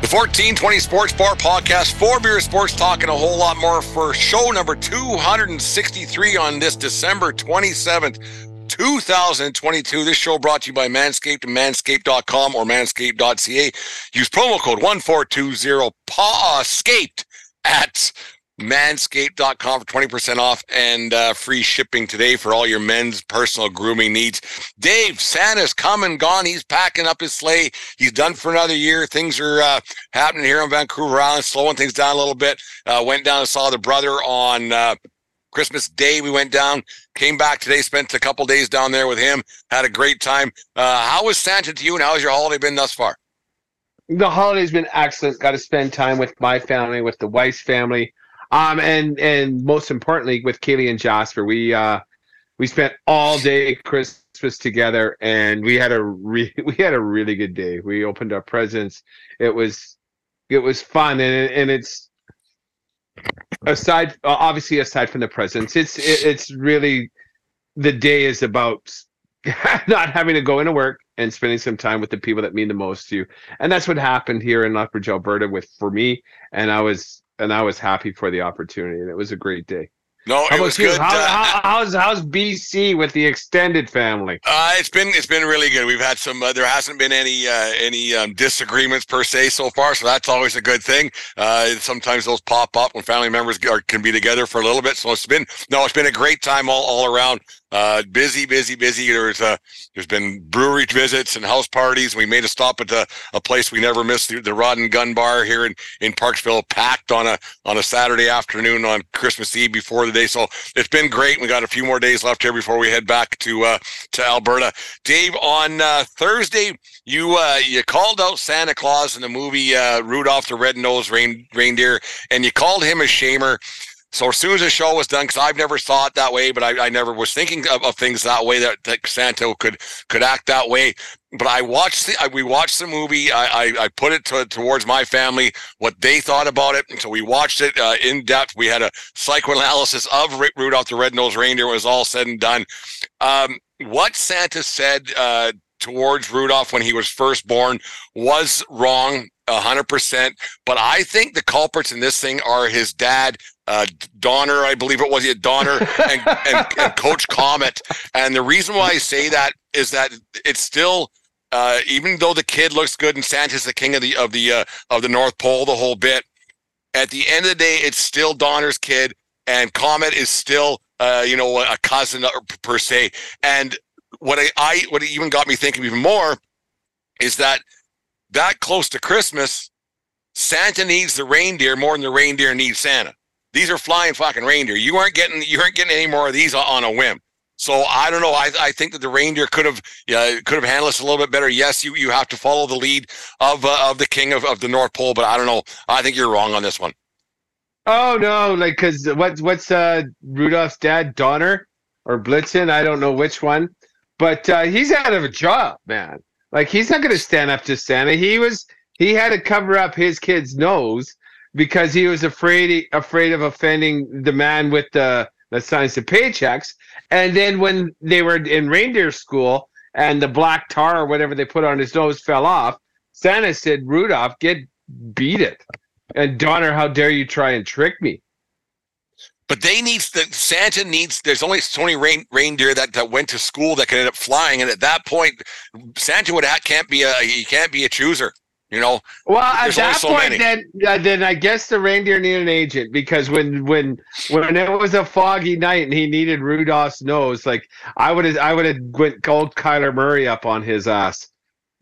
The 1420 Sports Bar Podcast, four beer sports talk, and a whole lot more for show number 263 on this December 27th, 2022. This show brought to you by Manscaped and manscaped.com or manscaped.ca. Use promo code 1420 PAWSCAPED at manscaped.com for 20% off and uh, free shipping today for all your men's personal grooming needs. Dave, Santa's come and gone. He's packing up his sleigh. He's done for another year. Things are uh, happening here on Vancouver Island, slowing things down a little bit. Uh, went down and saw the brother on uh, Christmas Day. We went down, came back today, spent a couple days down there with him, had a great time. Uh, how was Santa to you and how has your holiday been thus far? The holiday's been excellent. Got to spend time with my family, with the wife's family. Um, and and most importantly, with Kaylee and Jasper, we uh, we spent all day Christmas together, and we had a re- we had a really good day. We opened our presents. It was it was fun, and and it's aside obviously aside from the presents, it's it, it's really the day is about not having to go into work and spending some time with the people that mean the most to you. And that's what happened here in Lethbridge, Alberta with for me. And I was and I was happy for the opportunity, and it was a great day. No, how it was you? good. How, uh, how, how's how's BC with the extended family? Uh, it's been it's been really good. We've had some. Uh, there hasn't been any uh, any um, disagreements per se so far, so that's always a good thing. Uh, sometimes those pop up when family members are, can be together for a little bit. So it's been no, it's been a great time all, all around. Uh, busy, busy, busy. There's uh, there's been brewery visits and house parties. We made a stop at a, a place we never missed, the, the Rod and Gun Bar here in, in Parksville, packed on a on a Saturday afternoon on Christmas Eve before the day. So it's been great. We got a few more days left here before we head back to uh, to Alberta. Dave, on uh, Thursday, you uh, you called out Santa Claus in the movie uh, Rudolph the Red-Nosed Rain, Reindeer, and you called him a shamer. So as soon as the show was done, because I've never saw it that way, but I, I never was thinking of, of, things that way that, that Santa could could act that way. But I watched the I, we watched the movie. I I, I put it to, towards my family what they thought about it, and so we watched it uh, in depth. We had a psychoanalysis of Rick Rudolph the Red-Nosed Reindeer. It was all said and done. Um, what Santa said uh, towards Rudolph when he was first born was wrong, hundred percent. But I think the culprits in this thing are his dad uh, Donner, I believe it was, he Donner and, and, and, Coach Comet. And the reason why I say that is that it's still, uh, even though the kid looks good and Santa's the king of the of the uh, of the North Pole, the whole bit. At the end of the day, it's still Donner's kid, and Comet is still, uh, you know, a cousin per se. And what I, I what even got me thinking even more is that that close to Christmas, Santa needs the reindeer more than the reindeer needs Santa. These are flying fucking reindeer. You aren't getting you aren't getting any more of these on a whim. So I don't know. I, I think that the reindeer could have yeah, could have handled this a little bit better. Yes, you, you have to follow the lead of uh, of the king of, of the North Pole, but I don't know. I think you're wrong on this one. Oh no, like because what's what's uh Rudolph's dad, Donner or Blitzen? I don't know which one, but uh, he's out of a job, man. Like he's not going to stand up to Santa. He was he had to cover up his kid's nose because he was afraid afraid of offending the man with the that signs the paychecks. And then when they were in reindeer school and the black tar or whatever they put on his nose fell off, Santa said, Rudolph, get beat it. And Donner, how dare you try and trick me? But they need the Santa needs. There's only so many rain, reindeer that, that went to school that can end up flying, and at that point, Santa would have, can't be a he can't be a chooser. You know. Well, at that so point, then uh, then I guess the reindeer needed an agent because when when when it was a foggy night and he needed Rudolph's nose, like I would have I would have went called Kyler Murray up on his ass.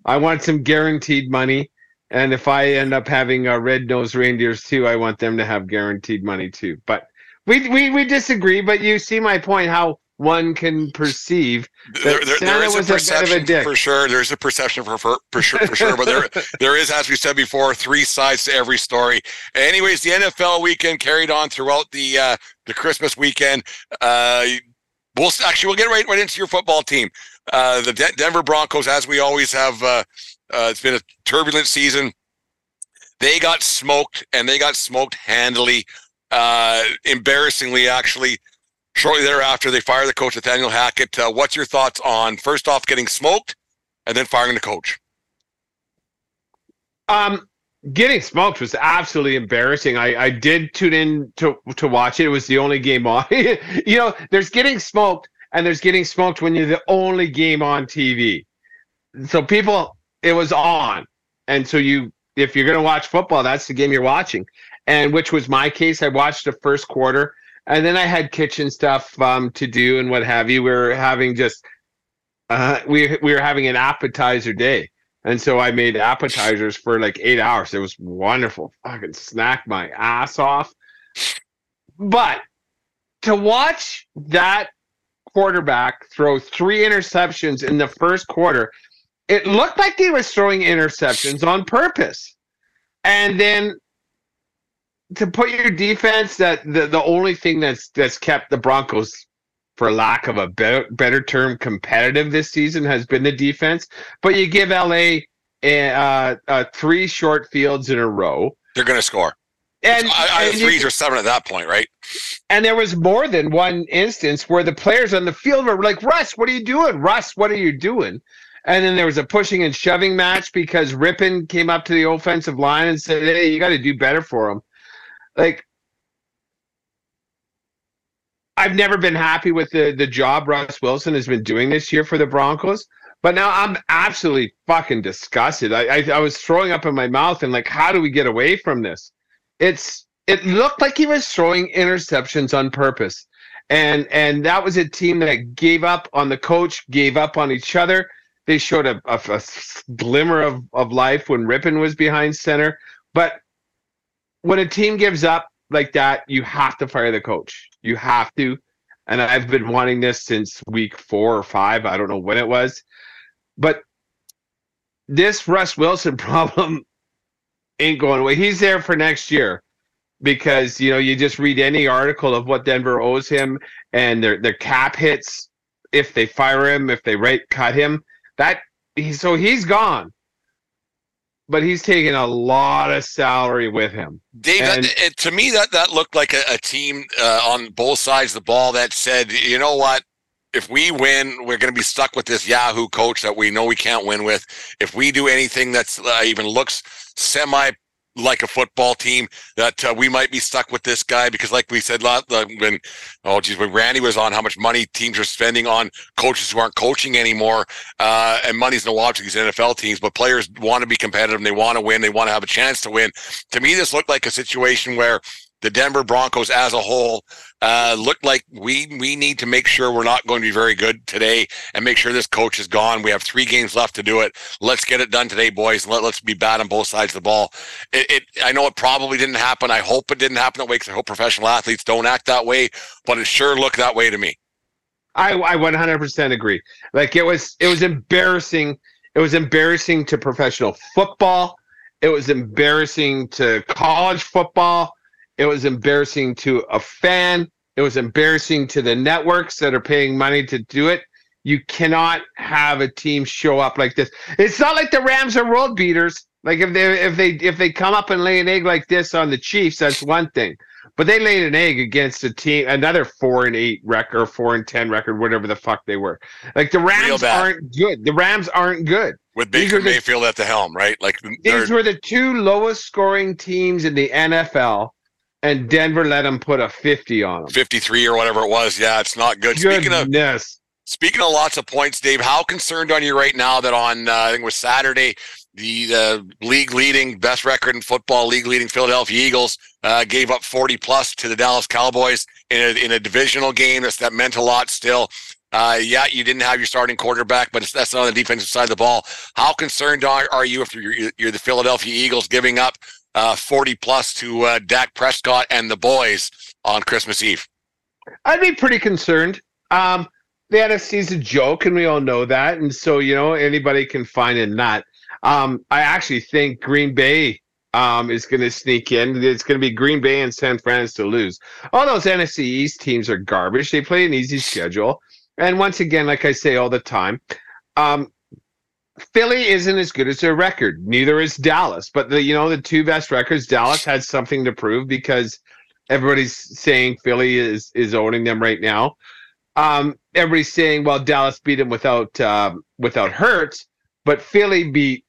I want some guaranteed money, and if I end up having a red nosed reindeers too, I want them to have guaranteed money too. But we we we disagree. But you see my point how one can perceive that There, there, there Santa is a was a bit of a perception dick. for sure. There's a perception for for, for sure, for sure. But there there is, as we said before, three sides to every story. Anyways, the NFL weekend carried on throughout the uh, the Christmas weekend. Uh, we'll actually we'll get right right into your football team. Uh, the De- Denver Broncos, as we always have. Uh, uh, it's been a turbulent season. They got smoked, and they got smoked handily, uh, embarrassingly, actually. Shortly thereafter, they fired the coach, Nathaniel Hackett. Uh, what's your thoughts on first off getting smoked, and then firing the coach? Um, getting smoked was absolutely embarrassing. I, I did tune in to to watch it. It was the only game on. you know, there's getting smoked, and there's getting smoked when you're the only game on TV. So people, it was on, and so you, if you're gonna watch football, that's the game you're watching. And which was my case. I watched the first quarter, and then I had kitchen stuff um, to do and what have you. We were having just, uh, we we were having an appetizer day. And so I made appetizers for like eight hours. It was wonderful. Fucking snack my ass off. But to watch that quarterback throw three interceptions in the first quarter, it looked like he was throwing interceptions on purpose. And then to put your defense that the, the only thing that's that's kept the Broncos for lack of a better, better term, competitive this season has been the defense. But you give LA uh, uh, three short fields in a row, They're going to score. and, I, I, and, you- threes or seven at that point, right? and there was more than one instance where the players on the field were like, "Russ, what are you doing? Russ, what are you doing?" And then there was a pushing and shoving match because Rypien came up to the offensive line and said, "Hey, you got to do better for him." Like I've never been happy with the the job Russ Wilson has been doing this year for the Broncos, but now I'm absolutely fucking disgusted. I, I I was throwing up in my mouth and like, how do we get away from this? It's it looked like he was throwing interceptions on purpose, and and that was a team that gave up on the coach, gave up on each other. They showed a, a, a glimmer of, of life when Rypien was behind center, but when a team gives up like that, you have to fire the coach. You have to. And I've been wanting this since week four or five. I don't know when it was. But this Russ Wilson problem ain't going away. He's there for next year because, you know, you just read any article of what Denver owes him and their their cap hits if they fire him, if they rate cut him. That he so he's gone. But he's taking a lot of salary with him. Dave, And- that, it, to me, that that looked like a, a team uh, on both sides of the ball that said, you know what, if we win, we're going to be stuck with this Yahoo coach that we know we can't win with. If we do anything that's uh, even looks semi like a football team, that uh, we might be stuck with this guy because, like we said, lot uh, when oh geez, when Randy was on, how much money teams are spending on coaches who aren't coaching anymore, uh, and money's no object these NFL teams, but players want to be competitive and they want to win, they want to have a chance to win. To me, this looked like a situation where the Denver Broncos as a whole uh, looked like we we need to make sure we're not going to be very good today and make sure this coach is gone. We have three games left to do it. Let's get it done today, boys. Let, let's be bad on both sides of the ball. It, it I know it probably didn't happen. I hope it didn't happen that way because I hope professional athletes don't act that way, but it sure looked that way to me. I I 100% agree. Like it was it was embarrassing. It was embarrassing to professional football. It was embarrassing to college football. It was embarrassing to a fan. It was embarrassing to the networks that are paying money to do it. You cannot have a team show up like this. It's not like the Rams are world beaters. Like if they if they if they come up and lay an egg like this on the Chiefs, that's one thing. But they laid an egg against a team, another four and eight record, or four and ten record, whatever the fuck they were. Like the Rams aren't good. The Rams aren't good. With Baker the- Mayfield at the helm, right? Like These were the two lowest scoring teams in the NFL, and Denver let them put a fifty on them. 53 or whatever it was. Yeah, it's not good. Speaking of Goodness. Speaking of lots of points, Dave, how concerned are you right now that on uh, I think it was Saturday, the uh, league leading best record in football, league leading Philadelphia Eagles uh, gave up 40 plus to the Dallas Cowboys in a, in a divisional game. That's, that meant a lot still. Uh, yeah, you didn't have your starting quarterback, but it's, that's not on the defensive side of the ball. How concerned are, are you if you're, you're the Philadelphia Eagles giving up uh, 40 plus to uh, Dak Prescott and the boys on Christmas Eve? I'd be pretty concerned. Um, the NFC is a joke, and we all know that, and so you know anybody can find a nut. Um, I actually think Green Bay um, is going to sneak in. It's going to be Green Bay and San Fran to lose. All those NFC East teams are garbage. They play an easy schedule, and once again, like I say all the time, um, Philly isn't as good as their record. Neither is Dallas. But the you know the two best records, Dallas had something to prove because everybody's saying Philly is is owning them right now. Um, everybody's saying, well, Dallas beat them without uh, without Hurts, but Philly beat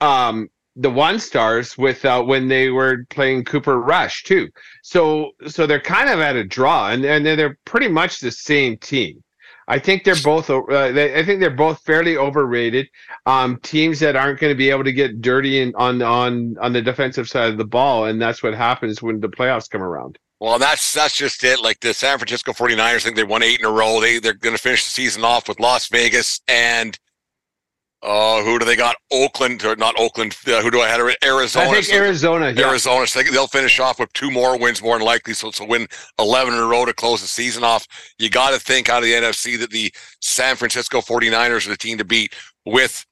um, the one stars with uh, when they were playing Cooper Rush too. So so they're kind of at a draw, and and they're pretty much the same team. I think they're both. Uh, I think they're both fairly overrated. Um, teams that aren't going to be able to get dirty in, on on on the defensive side of the ball, and that's what happens when the playoffs come around. Well, that's that's just it. Like the San Francisco 49ers think they won eight in a row. They they're going to finish the season off with Las Vegas and uh, who do they got? Oakland or not Oakland? Uh, who do I have? Arizona. I think so, Arizona. Yeah. Arizona. So they, they'll finish off with two more wins, more than likely. So to win 11 in a row to close the season off. You got to think out of the NFC that the San Francisco 49ers are the team to beat with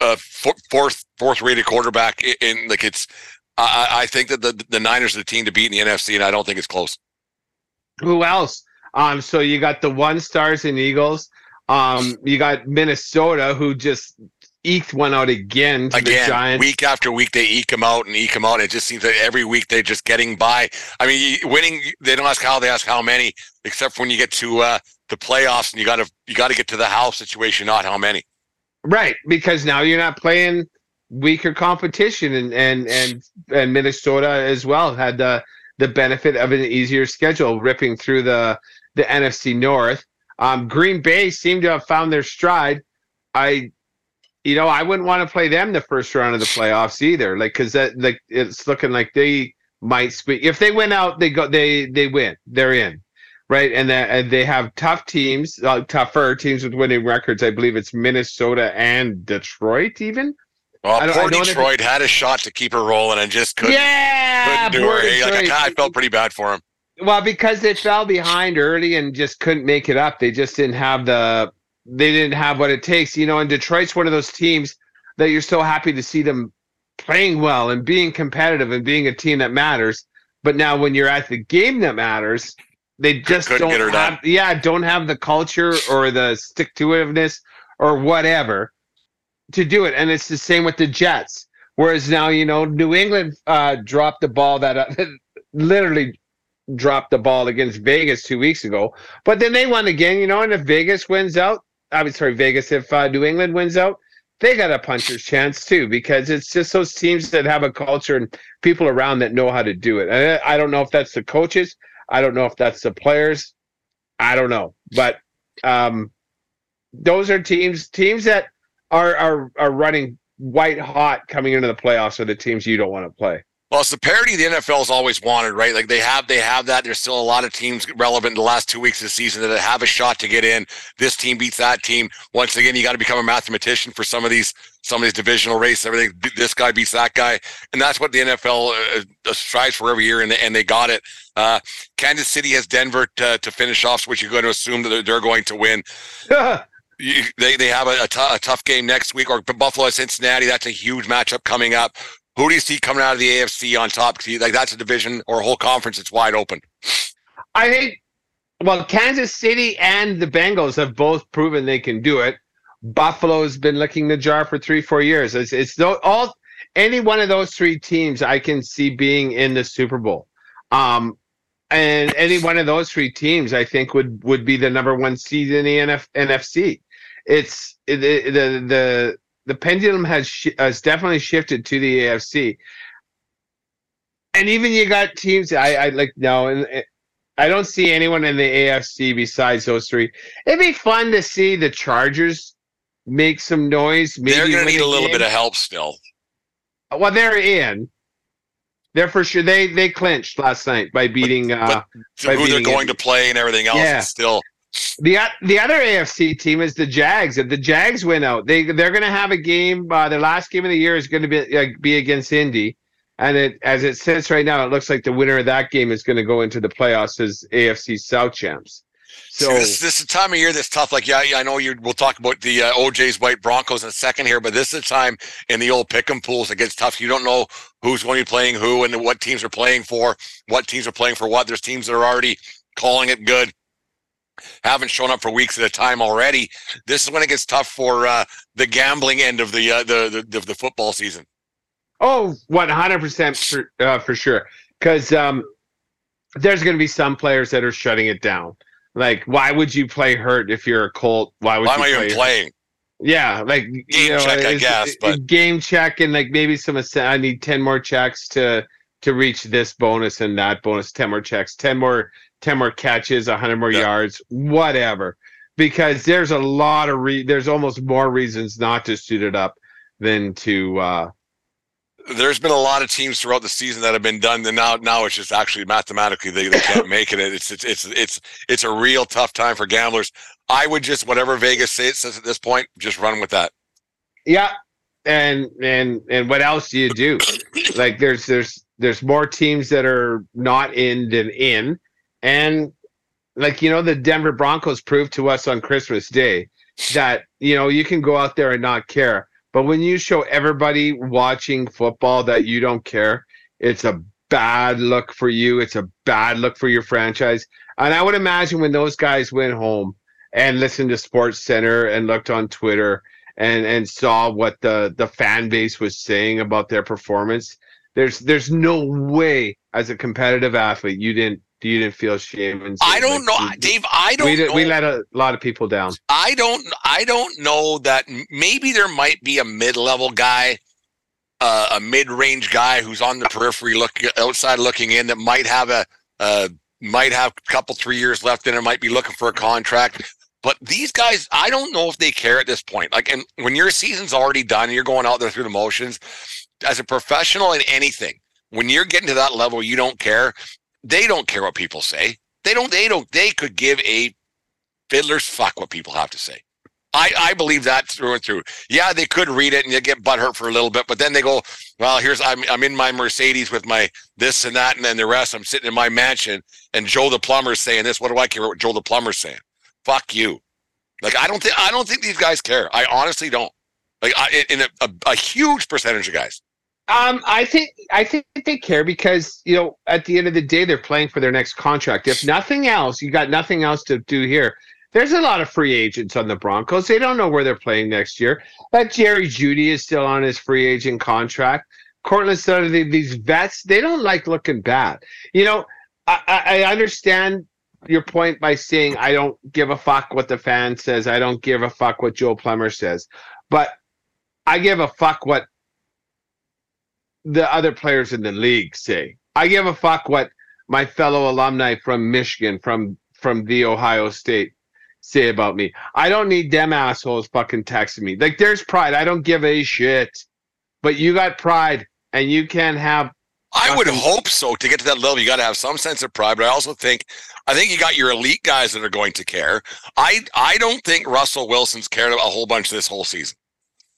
a fourth fourth rated quarterback. In, in like it's, I, I think that the the Niners are the team to beat in the NFC, and I don't think it's close. Who else? Um, so you got the one stars and Eagles. Um, you got Minnesota who just eked one out again to again, the Giants. Week after week, they eke them out and eke them out. It just seems like every week they're just getting by. I mean, winning. They don't ask how, they ask how many. Except when you get to uh, the playoffs and you got to you got to get to the house situation, not how many. Right, because now you're not playing weaker competition, and and and and Minnesota as well had the the benefit of an easier schedule, ripping through the the NFC North. Um, Green Bay seemed to have found their stride. I, you know, I wouldn't want to play them the first round of the playoffs either. Like, cause that, like, it's looking like they might speak. If they win out, they go, they, they win. They're in. Right. And, that, and they have tough teams, uh, tougher teams with winning records. I believe it's Minnesota and Detroit, even. Well, poor Detroit had a shot to keep her rolling and just couldn't. Yeah, couldn't do her. Hey, like, I, I felt pretty bad for him. Well, because they fell behind early and just couldn't make it up. They just didn't have the they didn't have what it takes. You know, and Detroit's one of those teams that you're so happy to see them playing well and being competitive and being a team that matters. But now when you're at the game that matters, they just couldn't don't have done. yeah, don't have the culture or the stick to itiveness or whatever to do it. And it's the same with the Jets. Whereas now, you know, New England uh, dropped the ball that uh, literally dropped the ball against Vegas two weeks ago. But then they won again, you know, and if Vegas wins out, I'm sorry, Vegas, if uh, New England wins out, they got a puncher's chance too, because it's just those teams that have a culture and people around that know how to do it. And I don't know if that's the coaches. I don't know if that's the players. I don't know. But um, those are teams teams that are, are are running white hot coming into the playoffs are the teams you don't want to play. Well, it's the parity the NFL has always wanted, right? Like they have, they have that. There's still a lot of teams relevant in the last two weeks of the season that have a shot to get in. This team beats that team. Once again, you got to become a mathematician for some of these, some of these divisional races. Everything. This guy beats that guy, and that's what the NFL uh, strives for every year, and they, and they got it. Uh, Kansas City has Denver to, to finish off, which you're going to assume that they're going to win. You, they they have a, a, t- a tough game next week, or Buffalo Cincinnati. That's a huge matchup coming up. Who do you see coming out of the AFC on top? Like that's a division or a whole conference that's wide open. I think. Well, Kansas City and the Bengals have both proven they can do it. Buffalo's been licking the jar for three, four years. It's, it's all any one of those three teams I can see being in the Super Bowl. Um, and any one of those three teams, I think, would would be the number one seed in the NF, NFC. It's the the the the pendulum has sh- has definitely shifted to the AFC. And even you got teams. I I like no, and I don't see anyone in the AFC besides those three. It'd be fun to see the Chargers make some noise. Maybe they're going to need a little game. bit of help still. Well, they're in. They're for sure. They they clinched last night by beating. But, uh, by who they're going to play and everything else. Yeah. Still, the the other AFC team is the Jags. If the Jags win out, they they're going to have a game. Uh, their last game of the year is going to be uh, be against Indy, and it as it sits right now, it looks like the winner of that game is going to go into the playoffs as AFC South champs. So See, this, this is a time of year that's tough. Like, yeah, I know you. We'll talk about the uh, OJ's White Broncos in a second here, but this is a time in the old pick'em pools that gets tough. You don't know who's going to be playing who and what teams are playing for, what teams are playing for what. There's teams that are already calling it good, haven't shown up for weeks at a time already. This is when it gets tough for uh, the gambling end of the, uh, the, the the football season. Oh, 100% for, uh, for sure. Because um, there's going to be some players that are shutting it down. Like, why would you play hurt if you're a Colt? Why would Why you am I play even playing? Yeah, like Game you know, check, I guess, but- game check and like maybe some. ass- I need ten more checks to to reach this bonus and that bonus. Ten more checks, ten more, ten more catches, hundred more Yeah. yards, whatever. Because there's a lot of re. There's almost more reasons not to suit it up than to. uh There's been a lot of teams throughout the season that have been done, and now now it's just actually mathematically they, they can't make it. It's it's it's it's it's a real tough time for gamblers. I would just whatever Vegas says says at this point, just run with that. Yeah, and and and what else do you do? like there's there's there's more teams that are not in than in, and like you know the Denver Broncos proved to us on Christmas Day that you know you can go out there and not care, but when you show everybody watching football that you don't care, it's a bad look for you. It's a bad look for your franchise. And I would imagine when those guys went home and listened to Sports Center and looked on Twitter and and saw what the the fan base was saying about their performance there's there's no way as a competitive athlete you didn't you didn't feel shame and I don't know, Dave. I don't we, did, know. we let a lot of people down I don't I don't know that maybe there might be a mid-level guy uh, a mid-range guy who's on the periphery look outside looking in that might have a uh, might have a couple three years left in it might be looking for a contract but these guys I don't know if they care at this point like and when your season's already done and you're going out there through the motions as a professional in anything when you're getting to that level you don't care they don't care what people say they don't they don't they could give a fiddlers fuck what people have to say. I, I believe that through and through. Yeah, they could read it and they get butthurt for a little bit, but then they go, well, here's I'm I'm in my Mercedes with my this and that and then the rest. I'm sitting in my mansion and Joe the plumber's saying this. What do I care what Joe the plumber's saying? Fuck you. Like I don't think I don't think these guys care. I honestly don't. Like I, in a, a, a huge percentage of guys. Um i think i think they care because you know at the end of the day they're playing for their next contract. If nothing else you got nothing else to do here. There's a lot of free agents on the broncos. They don't know where they're playing next year. That Jerry Jeudy is still on his free agent contract. Courtland Sutton, these vets, they don't like looking bad. You know, I, I understand your point by saying I don't give a fuck what the fan says. I don't give a fuck what Joe Plummer says, but I give a fuck what the other players in the league say. I give a fuck what my fellow alumni from Michigan, from from the Ohio State say about me. I don't need them assholes fucking texting me. Like there's pride. I don't give a shit. But you got pride and you can have I would hope so. To get to that level, you got to have some sense of pride. But I also think, I think you got your elite guys that are going to care. I I don't think Russell Wilson's cared a whole bunch this whole season.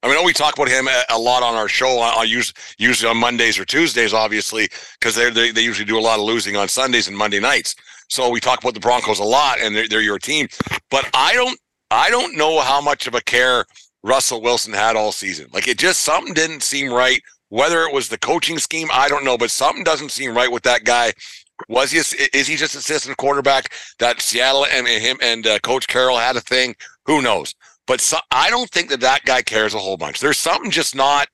I mean, we talk about him a, lot on our show. I, use usually on Mondays or Tuesdays, obviously, because they they they usually do a lot of losing on Sundays and Monday nights. So we talk about the Broncos a lot, and they're, they're your team. But I don't I don't know how much of a care Russell Wilson had all season. Like it just something didn't seem right. Whether it was the coaching scheme, I don't know, but something doesn't seem right with that guy. Was he? Is he just assistant quarterback that Seattle and him and uh, Coach Carroll had a thing? Who knows? But so, I don't think that that guy cares a whole bunch. There's something just not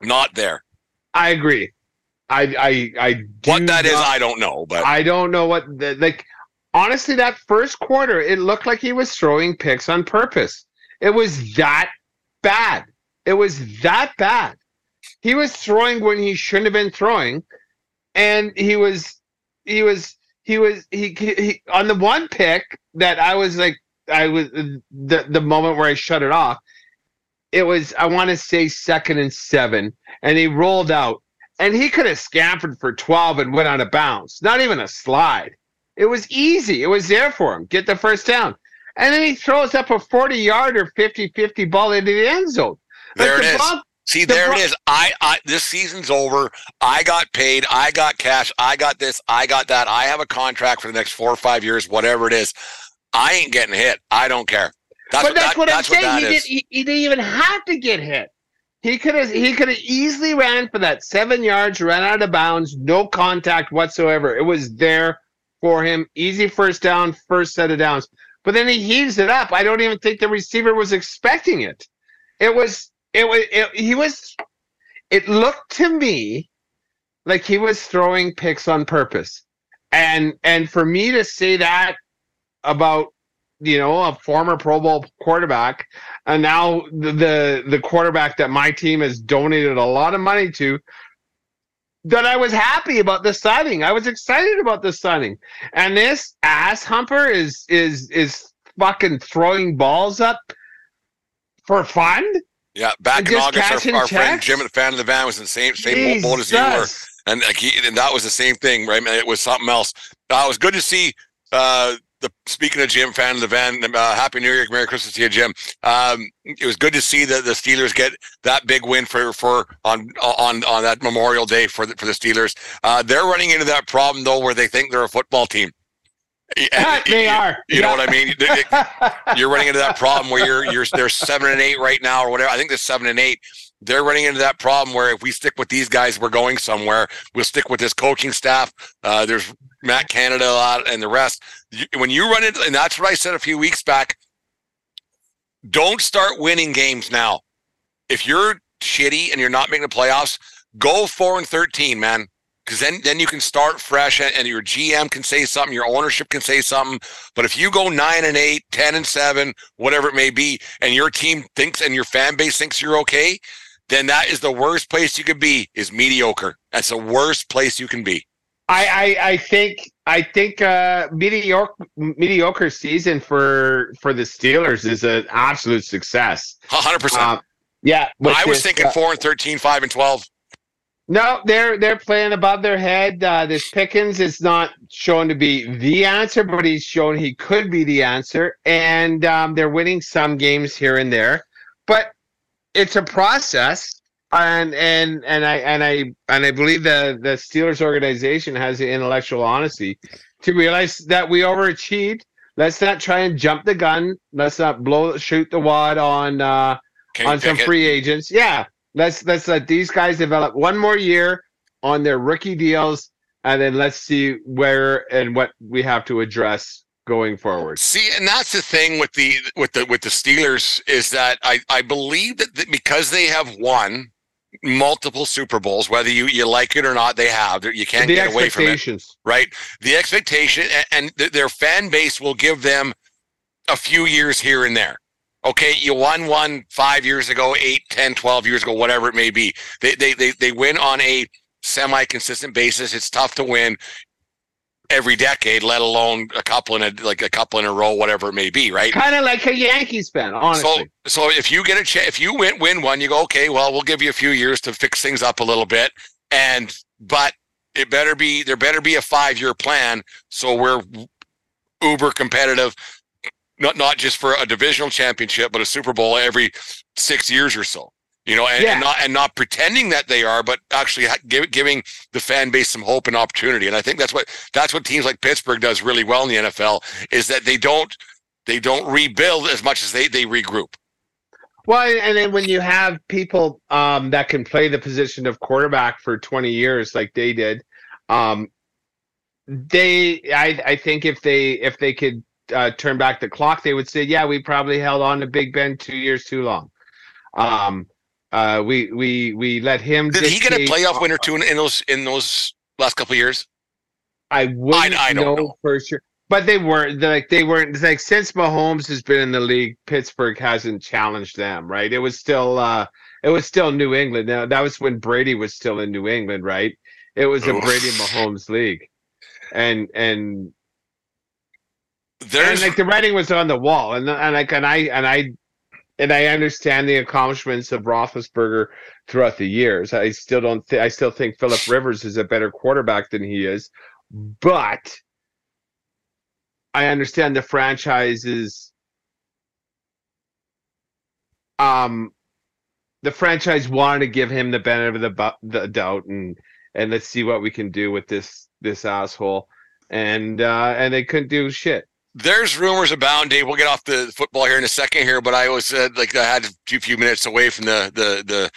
not there. I agree. I I I What that is, not- I don't know. But I don't know what the, like honestly that first quarter it looked like he was throwing picks on purpose. It was that bad. It was that bad. He was throwing when he shouldn't have been throwing and he was he was he was he, he, he on the one pick that I was like I was the the moment where I shut it off it was I want to say second and 7 and he rolled out and he could have scampered for 12 and went on a bounce. Not even a slide. It was easy. It was there for him. Get the first down. And then he throws up a 40 yarder 50 50 ball into the end zone. Like there it the is. Bron- See, the there Bron- it is. I, I this season's over. I got paid. I got cash. I got this. I got that. I have a contract for the next four or five years, whatever it is. I ain't getting hit. I don't care. That's but what, that's that, what I'm that's saying. What he, did, he, he didn't even have to get hit. He could have he could have easily ran for that seven yards, ran out of bounds, no contact whatsoever. It was there for him. Easy first down, first set of downs. But then he heaves it up. I don't even think the receiver was expecting it. It was it was it, he was it looked to me like he was throwing picks on purpose. And and for me to say that about you know a former Pro Bowl quarterback, and now the, the quarterback that my team has donated a lot of money to, that I was happy about the signing. I was excited about the signing, and this ass humper is is is fucking throwing balls up for fun. Yeah, back in August, our, our friend Jim, the fan of the van, was in the same same boat as you were, and like he, and that was the same thing, right? It was something else. Uh, it was good to see uh, the speaking of Jim, fan of the van, uh, happy New Year, Merry Christmas to you, Jim. Um, it was good to see the, the Steelers get that big win for for on on on that Memorial Day for the, for the Steelers. Uh, they're running into that problem though, where they think they're a football team. Yeah, they you, are. You yeah. know what I mean? You're running into that problem where you're you're they're seven and eight right now or whatever. I think they're seven and eight. They're running into that problem where if we stick with these guys, we're going somewhere. We'll stick with this coaching staff. Uh, there's Matt Canada a lot and the rest. When you run into, and that's what I said a few weeks back. Don't start winning games now. If you're shitty and you're not making the playoffs, go four and thirteen, man. Because then, then you can start fresh and, and your GM can say something, your ownership can say something. But if you go nine and eight, 10 and seven, whatever it may be, and your team thinks and your fan base thinks you're okay, then that is the worst place you could be is mediocre. That's the worst place you can be. I, I, I think I think uh, mediocre mediocre season for for the Steelers is an absolute success. Hundred percent. Yeah, I was thinking uh, four and 13, 5 and twelve. No, they're they're playing above their head. Uh, this Pickens is not shown to be the answer, but he's shown he could be the answer, and um, they're winning some games here and there. But it's a process and and and I and I and I believe the the Steelers organization has the intellectual honesty to realize that we overachieved. Let's not try and jump the gun. Let's not blow shoot the wad on uh, on some free agents. Yeah, let's let's let these guys develop one more year on their rookie deals, and then let's see where and what we have to address going forward. See, and that's the thing with the with the with the Steelers is that I I believe that, that because they have won multiple Super Bowls, whether you, you like it or not, they have. You can't the get away from it. Right. The expectation and, and their fan base will give them a few years here and there. Okay, you won one five years ago, eight, 10, 12 years ago, whatever it may be. They, they, they, they win on a semi consistent basis. It's tough to win every decade, let alone a couple in a like a couple in a row, whatever it may be, right? Kind of like a Yankees fan, honestly. So, so if you get a chance, if you win win one, you go, okay, well, we'll give you a few years to fix things up a little bit, and but it better be there better be a five year plan, so we're uber competitive. Not not just for a divisional championship, but a Super Bowl every six years or so you know, and, yeah. and, not and not pretending that they are, but actually give, giving the fan base some hope and opportunity. And I think that's what that's what teams like Pittsburgh does really well in the NFL is that they don't they don't rebuild as much as they they regroup. Well, and then when you have people um, that can play the position of quarterback for 20 years, like they did, um, they I I think if they if they could uh, turn back the clock, they would say, yeah, we probably held on to Big Ben two years too long. Um, uh, we we we let him. Did he get a playoff win or two in, in those in those last couple years? I wouldn't I, I know, know, for sure, but they weren't like they weren't like since Mahomes has been in the league, Pittsburgh hasn't challenged them. Right? It was still uh, it was still New England. Now that was when Brady was still in New England, right? It was a Brady Mahomes league, and and there's and like the writing was on the wall, and and like and I and I and I understand the accomplishments of Roethlisberger throughout the years. I still don't. Th- I still think Philip Rivers is a better quarterback than he is, but I understand the franchises. Um, the franchise wanted to give him the benefit of the, bu- the doubt, and and let's see what we can do with this this asshole, and uh, and they couldn't do shit. There's rumors abound, Dave. We'll get off the football here in a second here, but I was said like I had a few, few minutes away from the the the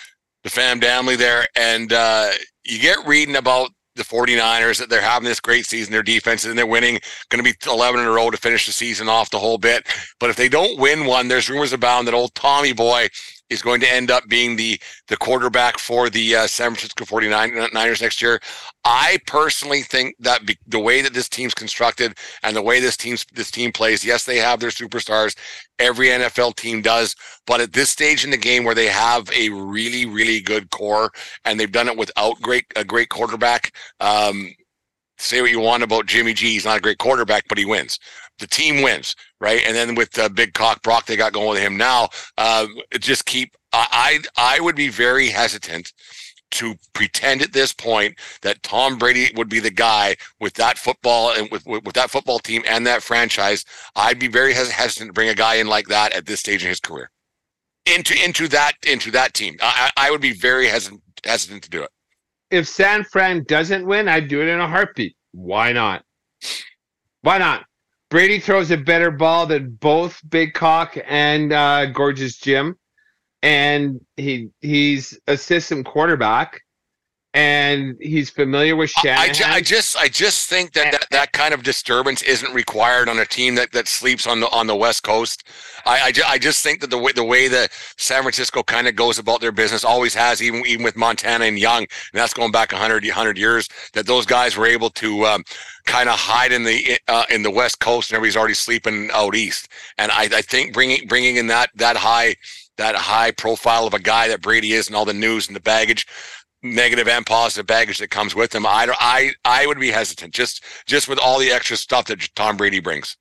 the fam family there, and uh, you get reading about the 49ers that they're having this great season, their defense, and they're winning, going to be 11 in a row to finish the season off the whole bit. But if they don't win one, there's rumors abound that old Tommy Boy is going to end up being the the quarterback for the uh, San Francisco 49ers next year. I personally think that be, the way that this team's constructed and the way this team's this team plays, yes, they have their superstars. Every NFL team does, but at this stage in the game where they have a really really good core and they've done it without great a great quarterback. Um, say what you want about Jimmy G, he's not a great quarterback, but he wins the team wins, right? And then with uh, Big Cock Brock, they got going with him now. Uh, just keep. I I would be very hesitant to pretend at this point that Tom Brady would be the guy with that football and with, with, with that football team and that franchise. I'd be very hesitant to bring a guy in like that at this stage in his career into into that into that team. I, I would be very hesitant hesitant to do it. If San Fran doesn't win, I'd do it in a heartbeat. Why not? Why not? Brady throws a better ball than both Big Cock and uh, Gorgeous Jim, and he he's a system quarterback and he's familiar with Shanahan. I, I, just I just think that, that that kind of disturbance isn't required on a team that, that sleeps on the on the West Coast. I I, I just think that the way the way that San Francisco kind of goes about their business always has even even with Montana and Young, and that's going back 100 100 years that those guys were able to um, kind of hide in the uh, in the West Coast and everybody's already sleeping out east. And I, I think bringing bringing in that that high that high profile of a guy that Brady is and all the news and the baggage negative and positive baggage that comes with him. I I I would be hesitant just just with all the extra stuff that Tom Brady brings.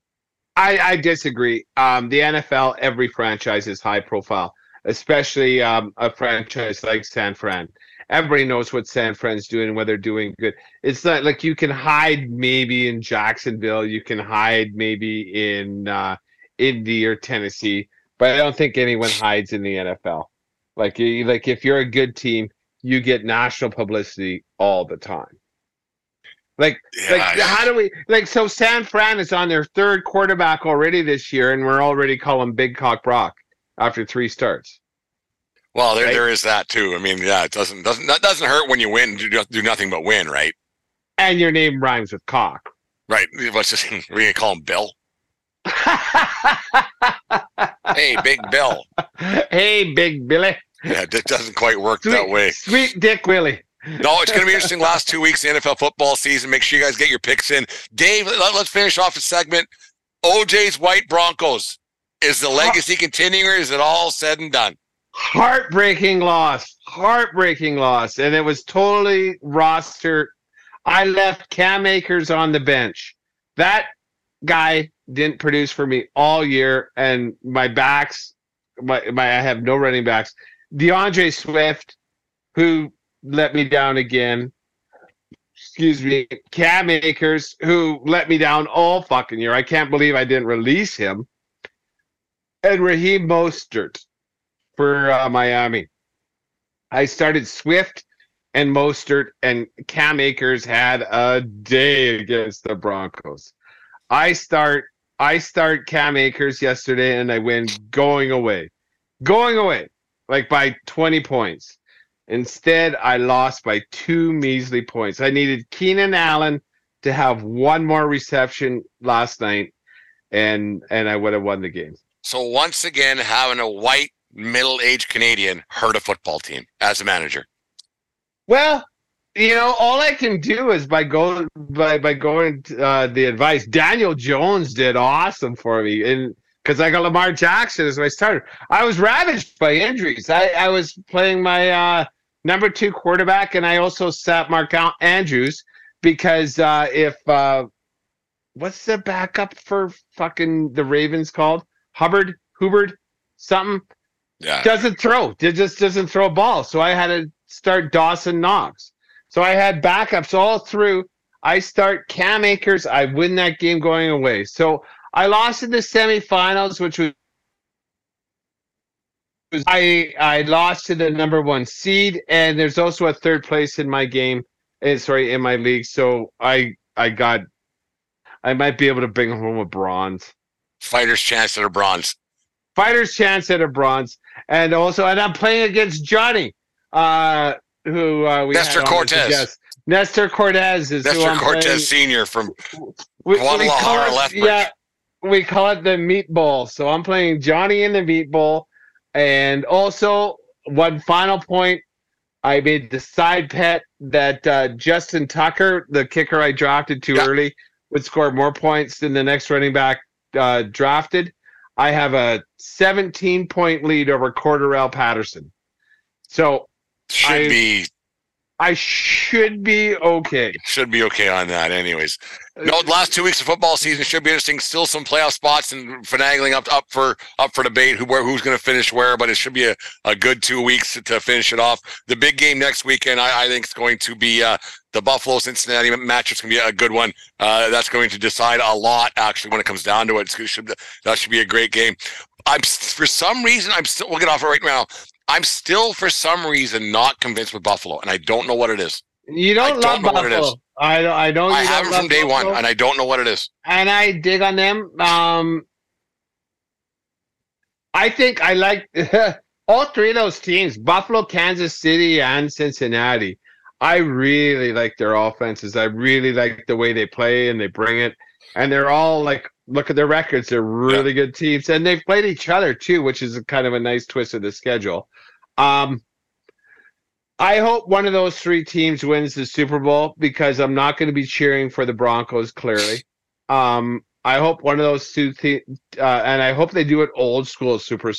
I, I disagree. Um, the NFL, every franchise is high profile, especially um, a franchise like San Fran. Everybody knows what San Fran's doing they're doing good. It's not like you can hide maybe in Jacksonville, you can hide maybe in uh, Indy or Tennessee, but I don't think anyone hides in the NFL. Like, like if you're a good team, you get national publicity all the time. Like, yeah, like how do we like? So San Fran is on their third quarterback already this year, and we're already calling Big Cock Brock after three starts. Well, there, right? there is that too. I mean, yeah, it doesn't doesn't that doesn't hurt when you win. Do do nothing but win, right? And your name rhymes with cock. Right. Let's just we gonna call him Bill. hey, Big Bill. Hey, Big Billy. Yeah, it doesn't quite work sweet, that way. Sweet Dick Willie. no, it's going to be interesting last two weeks NFL football season. Make sure you guys get your picks in. Dave, let, us finish off the segment. OJ's White Broncos. Is the legacy continuing or is it all said and done? Heartbreaking loss. Heartbreaking loss. And it was totally roster. I left Cam Akers on the bench. That guy didn't produce for me all year. And my backs, my, my I have no running backs. D'Andre Swift, who let me down again. Excuse me, Cam Akers, who let me down all fucking year. I can't believe I didn't release him. And Raheem Mostert for uh, Miami. I started Swift and Mostert, and Cam Akers had a day against the Broncos. I start I start Cam Akers yesterday, and I win going away, going away like by 20 points. Instead, I lost by two measly points. I needed Keenan Allen to have one more reception last night, and and I would have won the game. So once again, having a white middle-aged Canadian hurt a football team as a manager. Well, you know, all I can do is by going by by going uh, the advice. Daniel Jones did awesome for me, and because I got Lamar Jackson as my starter. I was ravaged by injuries. I, I was playing my uh, number two quarterback, and I also sat Mark Andrews because uh, if uh, what's the backup for fucking the Ravens called Hubbard Hubbard something yeah. doesn't throw. It just doesn't throw a ball. So I had to start Dawson Knox. So I had backups all through. I start Cam Akers. I win that game going away. So I lost in the semifinals, which was I I lost to the number one seed, and there's also a third place in my game. And eh, sorry, in my league. So I I got I might be able to bring home a bronze. Fighter's chance at a bronze. Fighter's chance at a bronze, and also, and I'm playing against Johnny, uh, who uh, we Nestor had on as a Cortes. guest. Nestor Cortes is Nestor Cortes playing. Senior from We, Guadalajara, it, yeah, we call it the meatball. So I'm playing Johnny in the meatball. and also one final point. I made the side bet that uh, Justin Tucker, the kicker I drafted too Yeah. early, would score more points than the next running back uh, drafted. I have a 17 point lead over Cordarrelle Patterson. So should I- be I should be okay. should be okay on that. Anyways, no. The last two weeks of football season should be interesting. Still some playoff spots and finagling up up for up for debate. Who where who's going to finish where? But it should be a, a good two weeks to, to finish it off. The big game next weekend, I, I think, is going to be uh, the Buffalo Cincinnati match. It's going to be a good one. Uh, that's going to decide a lot. Actually, when it comes down to it, it's, it should, that should be a great game. I'm for some reason I'm still. We'll get off it right now. I'm still for some reason not convinced with Buffalo, and I don't know what it is. You don't don't love know what it Buffalo. I don't. I know. I don't I haven't from day one, and I don't know what it is. and I dig on them. Um, I think I like all three of those teams: Buffalo, Kansas City, and Cincinnati. I really like their offenses. I really like the way they play and they bring it. And they're all like, look at their records. They're really good teams, and they've played each other too, which is kind of a nice twist of the schedule. Um, I hope one of those three teams wins the Super Bowl because I'm not going to be cheering for the Broncos. Clearly, um, I hope one of those two, te- uh, and I hope they do it old school Super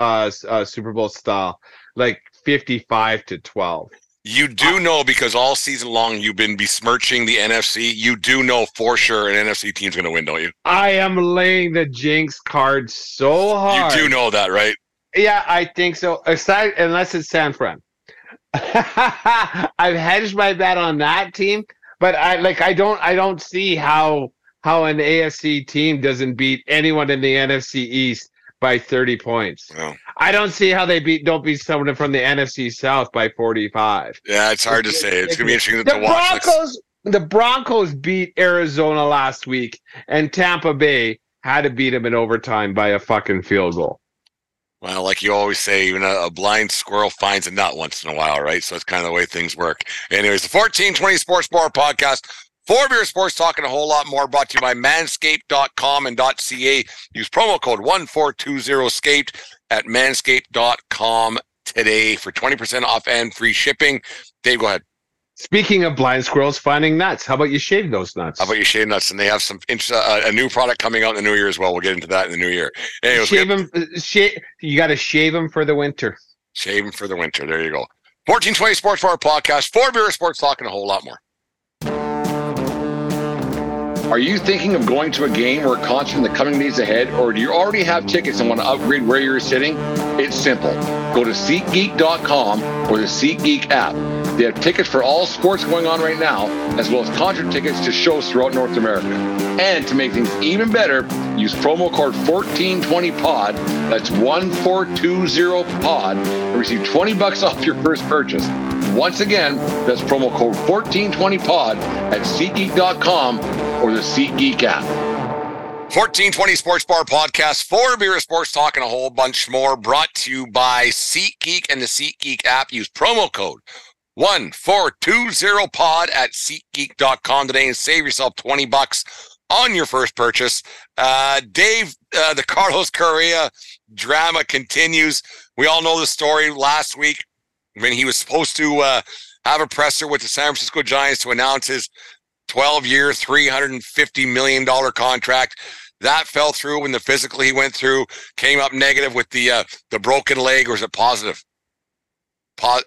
uh, uh, Super Bowl style, like 55 to 12. You do know because all season long you've been besmirching the NFC. You do know for sure an NFC team's going to win, don't you? I am laying the jinx card so hard. You do know that, right? Yeah, I think so. Aside, unless it's San Fran, I've hedged my bet on that team, but I like I don't I don't see how how an AFC team doesn't beat anyone in the NFC East by 30 points. I don't see how they beat don't beat someone from the NFC South by 45. yeah, it's hard to say. It's going to be interesting The to watch. Broncos the Broncos beat Arizona last week and Tampa Bay had to beat them in overtime by a fucking field goal. Well, like you always say, even a, a blind squirrel finds a nut once in a while, right? So it's kind of the way things work. Anyways, the 1420 Sports Bar podcast. Four Beer Sports talking a whole lot more brought to you by manscaped.com and .ca. Use promo code 1420scaped at manscaped.com today for 20% off and free shipping. Dave, go ahead. Speaking of blind squirrels finding nuts, how about you shave those nuts? How about you shave nuts? And they have some int- uh, a new product coming out in the new year as well. We'll get into that in the new year. Anyways, shave them? Shave, you got to shave them for the winter. Shave them for the winter. There you go. 1420 Sports Bar Podcast. Four Beer Sports talk, and a whole lot more. Are you thinking of going to a game or a concert in the coming days ahead, or do you already have tickets and want to upgrade where you're sitting? It's simple. Go to SeatGeek.com or the SeatGeek app. They have tickets for all sports going on right now, as well as concert tickets to shows throughout North America. And to make things even better, use promo code 1420POD, that's 1420POD, and receive 20 bucks off your first purchase. Once again, that's promo code 1420POD at SeatGeek.com or the SeatGeek app. 1420 Sports Bar Podcast. Four Beer Sports talking a whole bunch more. Brought to you by SeatGeek and the SeatGeek app. Use promo code 1420pod at SeatGeek.com today and save yourself 20 bucks on your first purchase. Uh, Dave, uh, the Carlos Correa drama continues. We all know the story last week when he was supposed to uh, have a presser with the San Francisco Giants to announce his 12 year, $350 million contract. That fell through when the physical he went through came up negative with the uh, the broken leg, or is it positive? Po-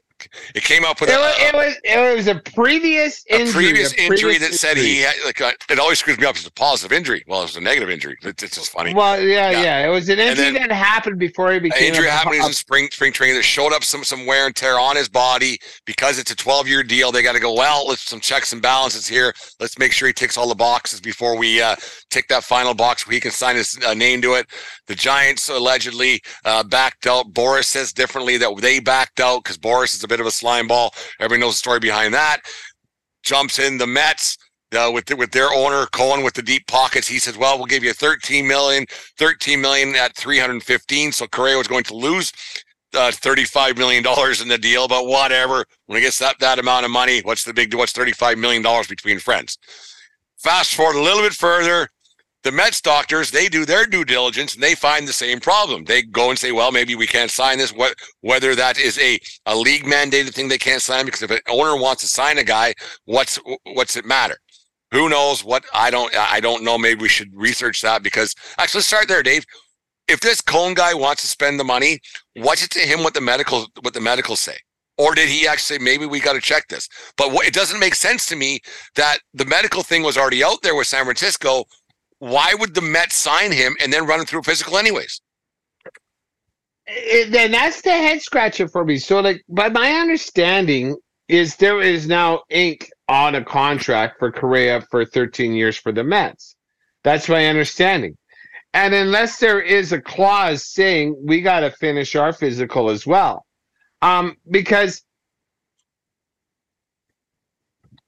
it came up with It a, was, it was it was a previous a injury. previous a injury previous that said injury. he had, like uh, it always screws me up. It's a positive injury. Well, it was a negative injury. It's, it's just funny. Well, yeah, Yeah. yeah, It was an injury that happened before he An became injury a, happened in spring spring training that showed up some some wear and tear on his body because it's a 12 year deal. They got to go well. Let's some checks and balances here. Let's make sure he ticks all the boxes before we uh, tick that final box where he can sign his uh, name to it. The Giants allegedly uh, backed out. Boris says differently that they backed out because Boris is a bit of a slime ball. Everybody knows the story behind that. Jumps in the Mets. uh, with the, with their owner Cohen with the deep pockets. He says, "Well, we'll give you 13 million, 13 million at 315." So Correa was going to lose uh, 35 million dollars in the deal, but whatever. When it gets that that amount of money, what's the big? What's 35 million dollars between friends? Fast forward a little bit further. The Mets doctors, they do their due diligence and they find the same problem. They go and say, well, maybe we can't sign this. What, whether that is a, a league mandated thing they can't sign, because if an owner wants to sign a guy, what's, what's it matter? Who knows what I don't I don't know. Maybe we should research that because actually let's start there, Dave. If this Cohen guy wants to spend the money, what's it to him what the medical what the medicals say? Or did he actually say maybe we got to check this? But what, it doesn't make sense to me that the medical thing was already out there with San Francisco. Why would the Mets sign him and then run him through a physical anyways? Then that's the head scratcher for me. So, like, by my understanding, is there is now ink on a contract for Correa for 13 years for the Mets. That's my understanding. And unless there is a clause saying we got to finish our physical as well, um, because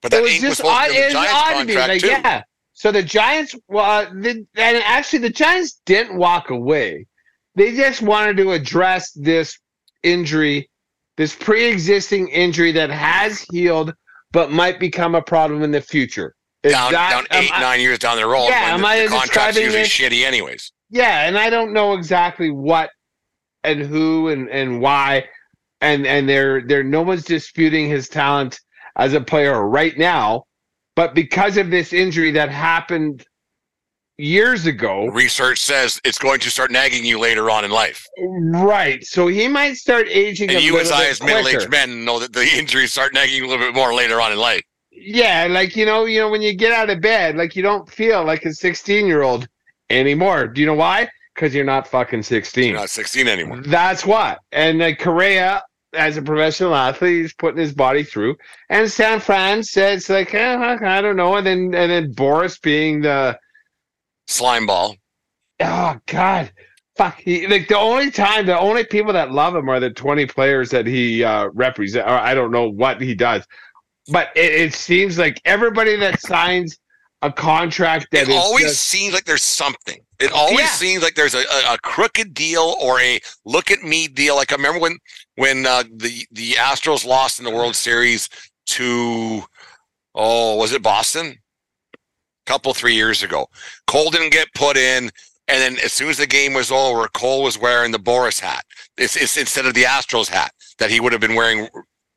but that it was just odd, it was odd to me. Like, too. yeah. So the Giants, well, uh, the, and actually the Giants didn't walk away. They just wanted to address this injury, this pre-existing injury that has healed but might become a problem in the future. down, down um, eight, I, nine years down the road. Yeah, am the, I the contract's usually it? shitty, anyways. Yeah, and I don't know exactly what and who and, and why, and and there there no one's disputing his talent as a player right now, but because of this injury that happened years ago. Research says it's going to start nagging you later on in life. Right. So he might start aging. And you, as I, as middle-aged men, know that the injuries start nagging you a little bit more later on in life. Yeah, like you know, you know, when you get out of bed, like you don't feel like a sixteen-year-old anymore. Do you know why? Because you're not fucking sixteen. You're not sixteen anymore. That's what. And like Correa, as a professional athlete, he's putting his body through. And San Fran says like, eh, I don't know. And then and then Boras being the slime ball. Oh God, fuck! He, like the only time, the only people that love him are the twenty players that he uh, represents. Or I don't know what he does, but it, it seems like everybody that signs a contract that it always just, seems like there's something. It always yeah. seems like there's a, a, a, crooked deal or a look at me deal. Like I remember when when uh, the the Astros lost in the World Series to oh was it Boston? couple three years ago. Cole didn't get put in, and then as soon as the game was over, Cole was wearing the Boris hat. It's, it's instead of the Astros hat that he would have been wearing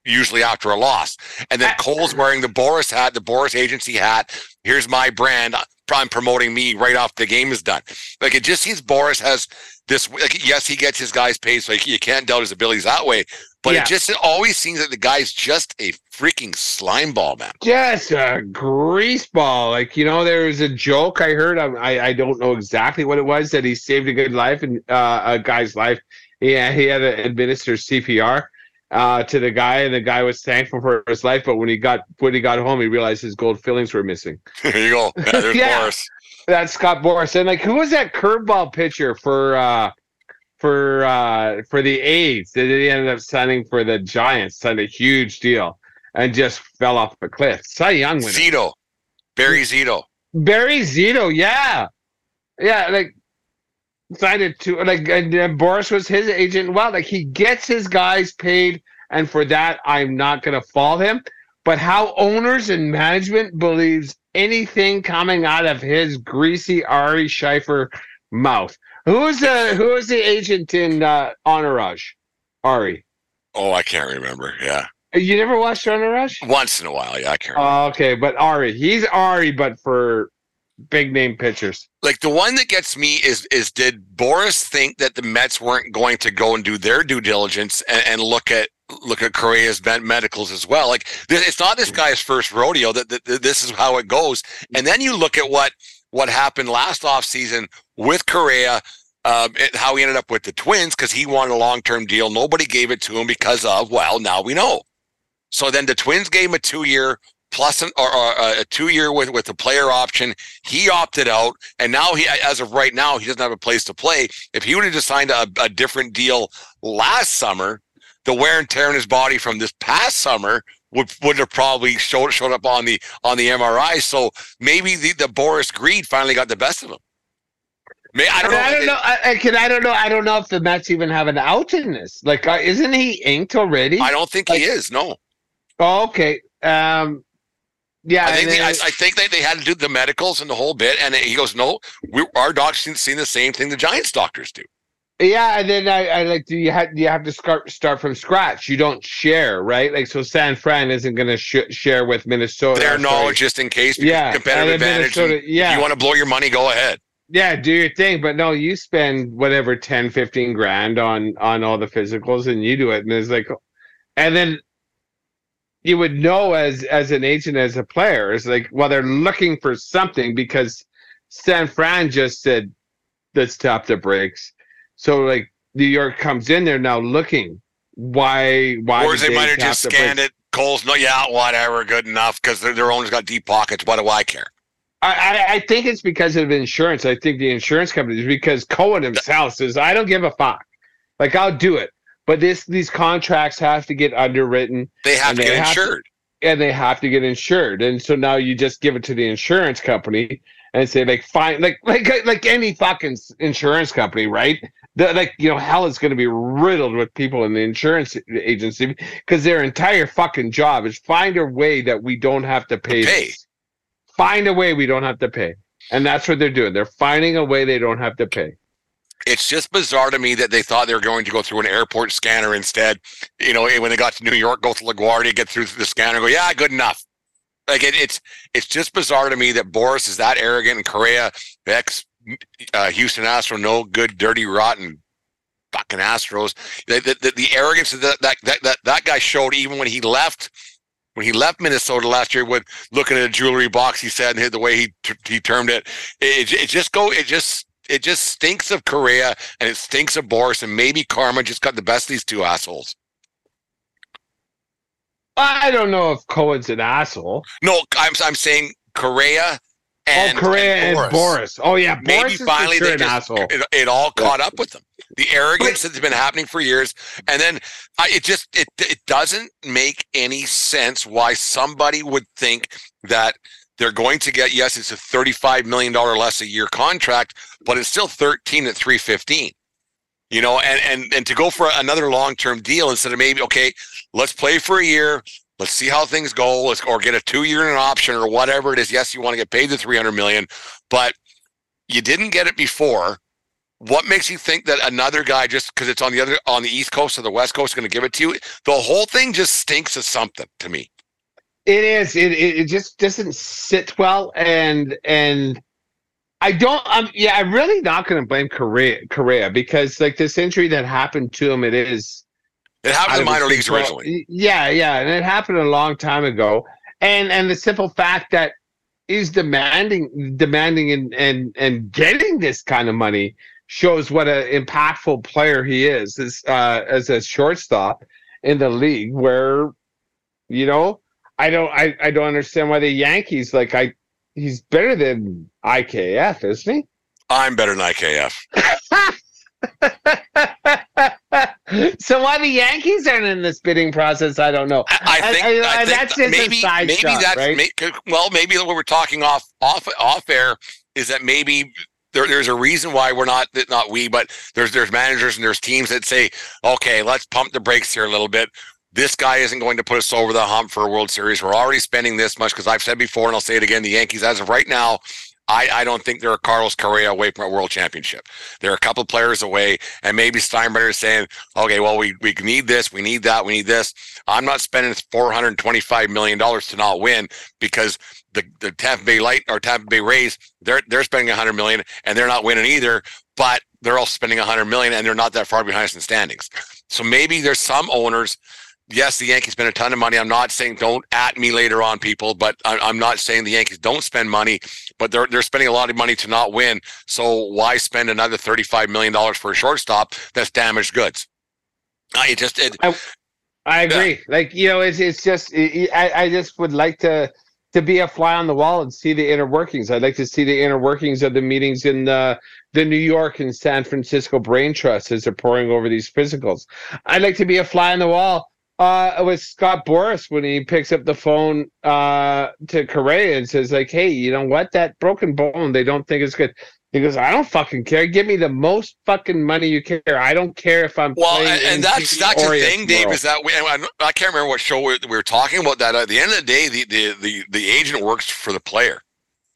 usually after a loss. And then Cole's wearing the Boris hat, the Boris agency hat. Here's my brand. I'm promoting me right off the game is done. Like it just seems Boris has this. Like, yes, he gets his guys paid, so you can't doubt his abilities that way. But yeah. it just it always seems that the guy's just a freaking slime ball, man. Just a grease ball. Like you know, there was a joke I heard. I I don't know exactly what it was that he saved a good life and uh, a guy's life. Yeah, he had to administer CPR uh, to the guy, and the guy was thankful for his life. But when he got when he got home, he realized his gold fillings were missing. there you go. Yeah, there's yeah. Boras. That's Scott Boras. And like, who was that curveball pitcher for? uh for uh for the A's. They ended up signing for the Giants, signed a huge deal, and just fell off the cliff. Cy Young winner. Zito, Barry Zito. Barry Zito, yeah, yeah, like signed it to like and, and Boras was his agent. Well, like he gets his guys paid, and for that, I'm not gonna fault him. But how owners and management believes anything coming out of his greasy Ari Scheifer mouth Who's the who is the agent in uh, Entourage? Ari. Oh, I can't remember. Yeah. You never watched Entourage? Once in a while, yeah, I can't. Oh, okay, but Ari, he's Ari, but for big name pitchers. Like the one that gets me is is did Boris think that the Mets weren't going to go and do their due diligence and, and look at look at Correa's medicals as well? Like it's not this guy's first rodeo. That, that, that this is how it goes. And then you look at what what happened last off season with Correa uh, how he ended up with the Twins because he wanted a long term deal. Nobody gave it to him because of, well, now we know. So then the Twins gave him a two year plus an, or, or uh, a two year with, with a player option. He opted out. And now he, as of right now, he doesn't have a place to play. If he would have just signed a, a different deal last summer, the wear and tear in his body from this past summer would would have probably showed showed up on the on the MRI. So maybe the, the Boris greed finally got the best of him. May, I don't know. I don't know. I, I, can, I don't know. I don't know if the Mets even have an out in this. Like, uh, isn't he inked already? I don't think like, he is. No. Oh, okay. Um, yeah, I think, they, I, I, think they, they had to do the medicals and the whole bit, and he goes, "No, we, our doctors seen seen the same thing the Giants doctors do." Yeah, and then I, I like do you have you have to start start from scratch? You don't share, right? Like so, San Fran isn't going to sh- share with Minnesota. Their knowledge, just in case, yeah, competitive advantage. yeah, if you want to blow your money, go ahead. Yeah, do your thing, but no, you spend whatever 10, 15 grand on on all the physicals, and you do it, and it's like, and then you would know as as an agent as a player. Is like well they're looking for something because san fran just said let's tap the brakes. So like new york comes in there now looking. Why why or they, they might have just scanned it. Cole's no yeah whatever good enough because their, their owner's got deep pockets. What do i care? I, I, I think it's because of insurance. I think the insurance companies because Cohen himself says I don't give a fuck. Like I'll do it. But this these contracts have to get underwritten. They have to they get have insured. To, and they have to get insured. And so now you just give it to the insurance company and say like fine like like like any fucking insurance company, right? The, like you know hell is going to be riddled with people in the insurance agency because their entire fucking job is find a way that we don't have to pay. pay. Find a way we don't have to pay. And that's what they're doing. They're finding a way they don't have to pay it's just bizarre to me that they thought they were going to go through an airport scanner instead. You know, when they got to New York, go to LaGuardia, get through the scanner, go, yeah, good enough. Like it, it's it's just bizarre to me that Boris is that arrogant and Correa, ex uh, Houston Astro, no good, dirty, rotten, fucking Astros. The, the, the, arrogance that, that that that that guy showed even when he left when he left Minnesota last year with looking at a jewelry box, he said, and the way he he termed it, it, it just go, it just it just stinks of Correa and it stinks of Boris, and maybe Karma just got the best of these two assholes. I don't know if Cohen's an asshole. No, I'm I'm saying Correa oh, and oh, Correa and Boris. And Boras. Oh yeah, maybe finally sure they just, it, it, all caught up with them. The arrogance that's been happening for years, and then I, it just it it doesn't make any sense why somebody would think that they're going to get, yes, it's a $35 million less a year contract, but it's still 13 at 315. You know, and and and to go for another long-term deal instead of maybe, okay, let's play for a year, let's see how things go, let's or get a two-year and an option or whatever it is. Yes, you want to get paid the 300 million, but you didn't get it before. What makes you think that another guy just because it's on the other on the east coast or the west coast is going to give it to you? The whole thing just stinks of something to me. It is. It, it just doesn't sit well, and and I don't. I'm yeah. I'm really not going to blame Correa, Correa because like this injury that happened to him, it is. It happened in minor leagues originally. Yeah, yeah, and it happened a long time ago. And and the simple fact that he's demanding, demanding, and and and getting this kind of money shows what an impactful player he is as uh, as a shortstop in the league. Where you know I don't I, I don't understand why the Yankees like I he's better than IKF, isn't he? I'm better than IKF. so why the Yankees aren't in this bidding process, I don't know. I, I think, I, I, I think that's just maybe, a side maybe shot, that's right? May, well, maybe what we're talking off off off air is that maybe there, there's a reason why we're not not we, but there's there's managers and there's teams that say, okay, let's pump the brakes here a little bit this guy isn't going to put us over the hump for a World Series. We're already spending this much because I've said before, and I'll say it again: the Yankees, as of right now, I, I don't think they're a Carlos Correa away from a world championship. They're a couple players away, and maybe Steinbrenner is saying, okay, well, we, we need this, we need that, we need this. I'm not spending $425 million to not win because the, the Tampa Bay Light or Tampa Bay Rays, they're they're spending 100 million and they're not winning either, but they're all spending 100 million and they're not that far behind us in standings. So maybe there's some owners yes, the Yankees spend a ton of money. I'm not saying don't at me later on, people, but I'm not saying the Yankees don't spend money, but they're they're spending a lot of money to not win. So why spend another 35 million dollars for a shortstop that's damaged goods? I just it. I, I agree. Yeah. Like you know, it's it's just it, I I just would like to to be a fly on the wall and see the inner workings. I'd like to see the inner workings of the meetings in the the New York and San Francisco brain trust as they're pouring over these physicals. I'd like to be a fly on the wall uh, with Scott Boris when he picks up the phone uh, to Correa and says like, "Hey, you know what? That broken bone, they don't think it's good." He goes, "I don't fucking care. Give me the most fucking money you care. I don't care if I'm Well, playing and, and that's TV that's the thing, Dave, tomorrow." is that we, I, I can't remember what show we, we were talking about. That at the end of the day, the, the the the agent works for the player.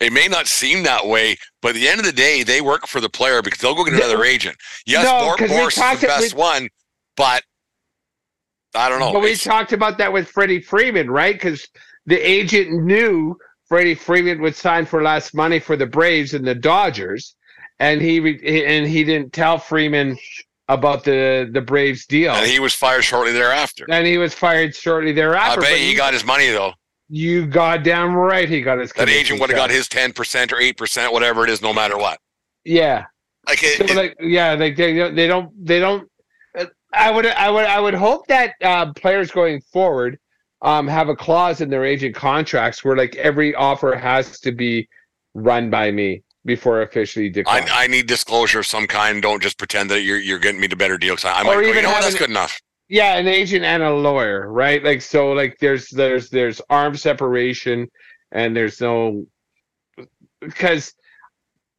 It may not seem that way, but at the end of the day, they work for the player because they'll go get another agent. Yes, No, Bor- Boris is the best we- one, but I don't know. But we It's- talked about that with Freddie Freeman, right? Because the agent knew Freddie Freeman would sign for less money for the Braves and the Dodgers, and he re- and he didn't tell Freeman about the the Braves deal, and he was fired shortly thereafter. and he was fired shortly thereafter. I bet but he got his money though. you goddamn right he got his. That agent would have got his ten percent or eight percent, whatever it is, no matter what. Yeah, Like, it, so it- like yeah, like they they don't they don't. I would I would I would hope that uh, players going forward um, have a clause in their agent contracts where like every offer has to be run by me before officially declined. I, I need disclosure of some kind. Don't just pretend that you're you're getting me the better deal. Because I, I might Or go, you even know what, that's an- good enough. yeah, an agent and a lawyer, right? Like so, like there's there's there's arm separation, and there's no because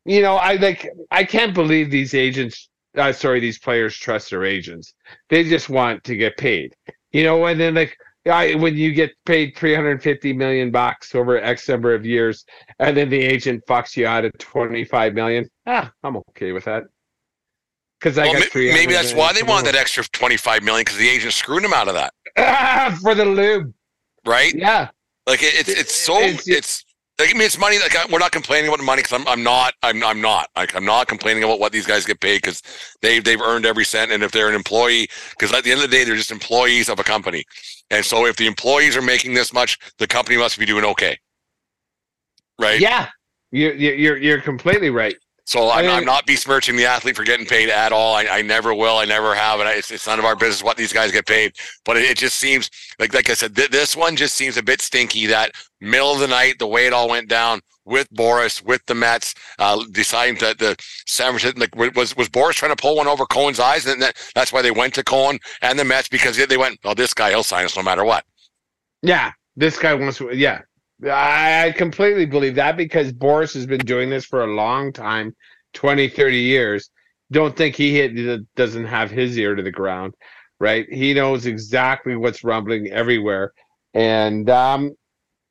you know I like I can't believe these agents. Uh, sorry, these players trust their agents. They just want to get paid, you know. And then like I, when you get paid 350 million bucks over X number of years, and then the agent fucks you out of 25 million, ah, I'm okay with that. Because I Well, got ma- 300 maybe that's why they wanted that extra twenty five million because the agent screwed them out of that, Ah, for the lube. right? Yeah. Like it, it's it's so It's- it's. Like, I mean, it's money. Like I- we're not complaining about the money because I'm, I'm not. I'm, I'm not. Like I'm not complaining about what these guys get paid because they they've earned every cent. And if they're an employee, because at the end of the day, they're just employees of a company. And so if the employees are making this much, the company must be doing okay, right? Yeah. You, you, you're you're completely right. So I'm, I mean- I'm not besmirching the athlete for getting paid at all. I, I never will. I never have. And I, it's, it's none of our business what these guys get paid. But it, it just seems like, like I said, th- this one just seems a bit stinky. That middle of the night, the way it all went down with Boris, with the Mets, uh, deciding that the San Francisco like was was Boris trying to pull one over Cohen's eyes, and that, that's why they went to Cohen and the Mets because they, they went, oh, this guy he'll sign us no matter what. Yeah. This guy wants to yeah. I, completely believe that because Boris has been doing this for a long time, 20, 30 years. Don't think he hit, doesn't have his ear to the ground, right? He knows exactly what's rumbling everywhere. And um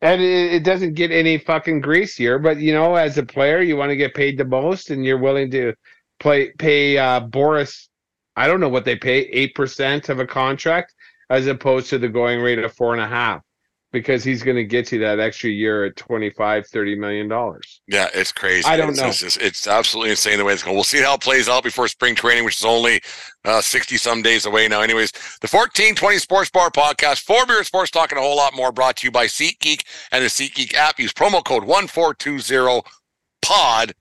and it, it doesn't get any fucking greasier, but you know, as a player, you want to get paid the most and you're willing to play pay uh Boris I don't know what they pay, eight percent of a contract as opposed to the going rate of four and a half because he's going to get you that extra year at 25 30 million dollars Yeah, it's crazy. I don't it's, know. It's, just- it's absolutely insane the way it's going. We'll see how it plays out before spring training, which is only uh, 60 some days away now. Anyways, the 1420 Sports Bar podcast, four beer sports talking a whole lot more brought to you by SeatGeek and the SeatGeek app. Use promo code 1420 pod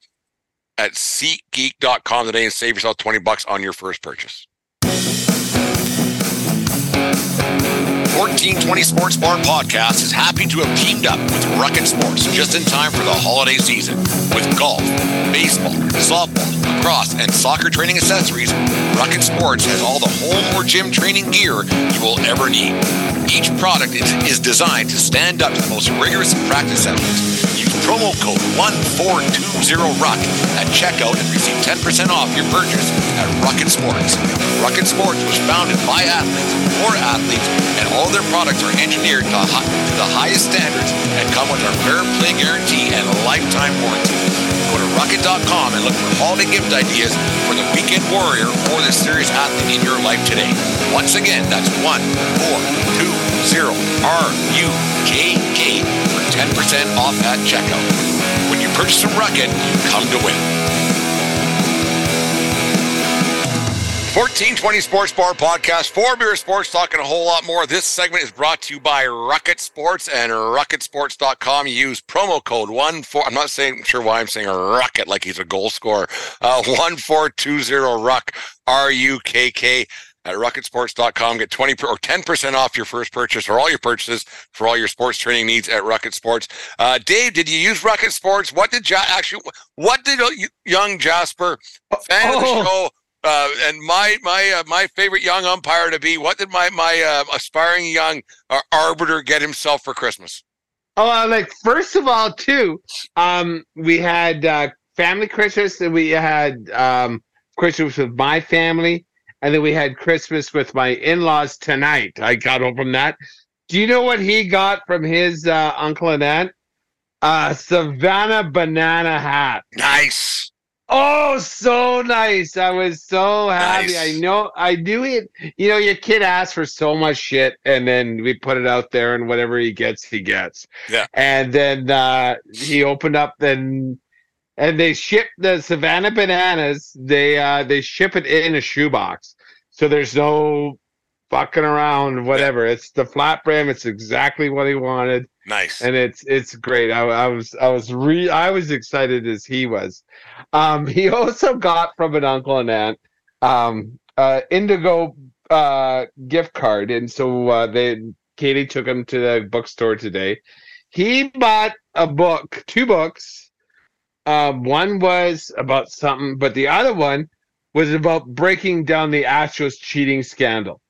at SeatGeek.com today and save yourself 20 bucks on your first purchase. 1420 Sports Bar Podcast is happy to have teamed up with Rukket Sports just in time for the holiday season. With golf, baseball, softball, lacrosse, and soccer training accessories, Rukket Sports has all the home or gym training gear you will ever need. Each product is, designed to stand up to the most rigorous practice sessions. Use promo code 1420RUCK at checkout and receive 10% off your purchase at Rukket Sports. Rukket Sports was founded by athletes for athletes, and all their products are engineered to, to the highest standards and come with our fair play guarantee and a lifetime warranty. Go to Rocket.com and look for holiday gift ideas for the weekend warrior or the serious athlete in your life today. Once again, that's 1420 R-U-K-K for 10% off at checkout. When you purchase from Rocket, you come to win. 1420 Sports Bar Podcast, four beer sports, talking a whole lot more. This segment is brought to you by Rocket Sports and RocketSports.com. Use promo code one four. I'm not saying sure why I'm saying a Rocket like he's a goal scorer. Uh, one four two zero Ruck R U K K at rocketsports.com. Get 20 per, or 10% off your first purchase or all your purchases for all your sports training needs at Rocket Sports. Uh, Dave, did you use Rocket Sports? What did ja- actually, what did young Jasper, fan of the Oh. show, Uh, and my my uh, my favorite young umpire to be. What did my my uh, aspiring young uh, arbiter get himself for Christmas? Oh, uh, like first of all, too, um, we had uh, family Christmas, and we had um, Christmas with my family, and then we had Christmas with my in-laws tonight. I got home from that. Do you know what he got from his uh, uncle and aunt? Uh, Savannah banana hat. Nice. Oh, so nice. I was so happy. Nice. I know I knew it. You know, your kid asks for so much shit and then we put it out there and whatever he gets, he gets. Yeah. And then uh he opened up then and they ship the Savannah bananas. They uh they ship it in a shoebox. So there's no fucking around, whatever. It's the flat brim. It's exactly what he wanted Nice. and it's it's great. I, I was I was re I was excited as he was. Um, he also got from an uncle and aunt um, uh, Indigo uh, gift card, and so uh, they Katie took him to the bookstore today. He bought a book, two books. Um, one was about something, but the other one was about breaking down the Astros cheating scandal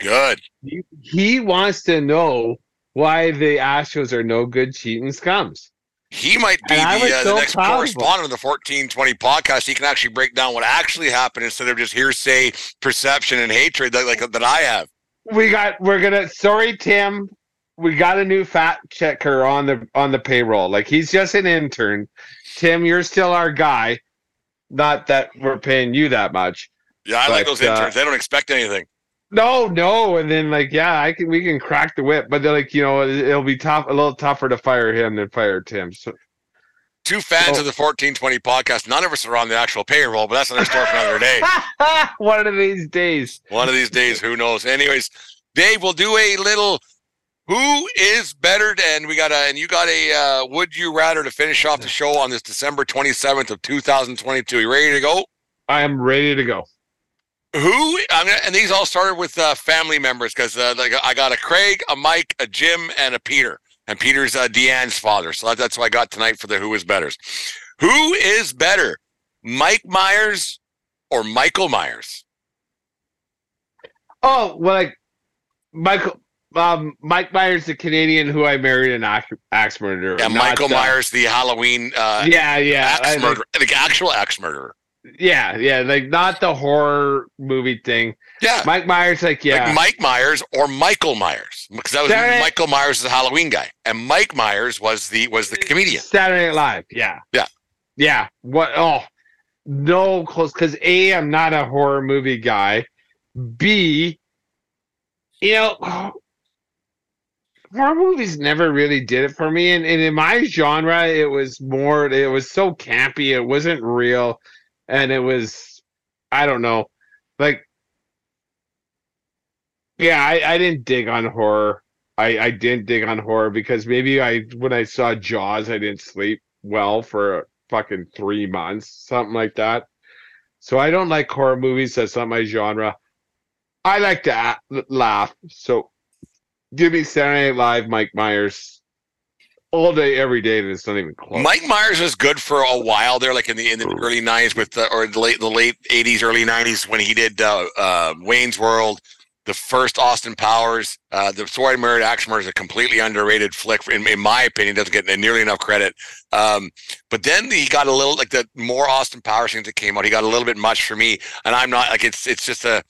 Good. he, he wants to know why the Astros are no good cheating scums. He might be the, uh, the next correspondent of the fourteen twenty podcast. He can actually break down what actually happened instead of just hearsay, perception, and hatred that like that I have. We got we're gonna sorry Tim, we got a new fact checker on the on the payroll. Like he's just an intern. Tim, you're still our guy. Not that we're paying you that much. Yeah, I like those interns. uh, they don't expect anything. No, no, and then like yeah, I can we can crack the whip, but they're like you know it- it'll be tough, a little tougher to fire him than fire Tim. So Two fans Oh. of the fourteen twenty podcast. None of us are on the actual payroll, but that's another story for another day. one of these days. One of these days, who knows? Anyways, Dave, we'll do a little. Who is better? And we got a, and you got a. Uh, would you rather to finish off the show on this December twenty seventh of two thousand twenty two? You ready to go? I am ready to go. Who? I'm gonna, and these all started with uh, family members because uh, like I got a Craig, a Mike, a Jim, and a Peter. And Peter's uh, Deanne's father, so that, that's what I got tonight for the Who is Betters. Who is better, Mike Myers or Michael Myers? Oh, well, like Michael, um, Mike Myers, the Canadian who I married an axe, murderer. Yeah, Michael Myers, the Halloween uh, Yeah, yeah, I- axe murderer, the actual axe murderer. Yeah, yeah, like not the horror movie thing. Yeah, Mike Myers, like yeah, like Mike Myers or Michael Myers, because that was Saturday- Michael Myers, the Halloween guy, and Mike Myers was the was the comedian. Saturday Night Live. Yeah, Yeah. yeah. What? Oh, no, close. Because a, I'm not a horror movie guy. B, you know, horror movies never really did it for me. And, and in my genre, it was more. It was so campy. It wasn't real, and it was. I don't know, like. Yeah, I, I didn't dig on horror. I, I didn't dig on horror because maybe I when I saw Jaws I didn't sleep well for fucking three months, something like that. So I don't like horror movies. That's not my genre. I like to laugh. So give me Saturday Night Live, Mike Myers, all day, every day, and it's not even close. Mike Myers was good for a while there, like in the in the early '90s with the or the late the late '80s, early '90s when he did uh, uh, Wayne's World, the first Austin Powers. Uh, the Story of Married Axe Murder is a completely underrated flick, in, in my opinion. Doesn't get nearly enough credit. Um, but then he got a little like the more Austin Powers things that came out. He got a little bit much for me, and I'm not like it's it's just a.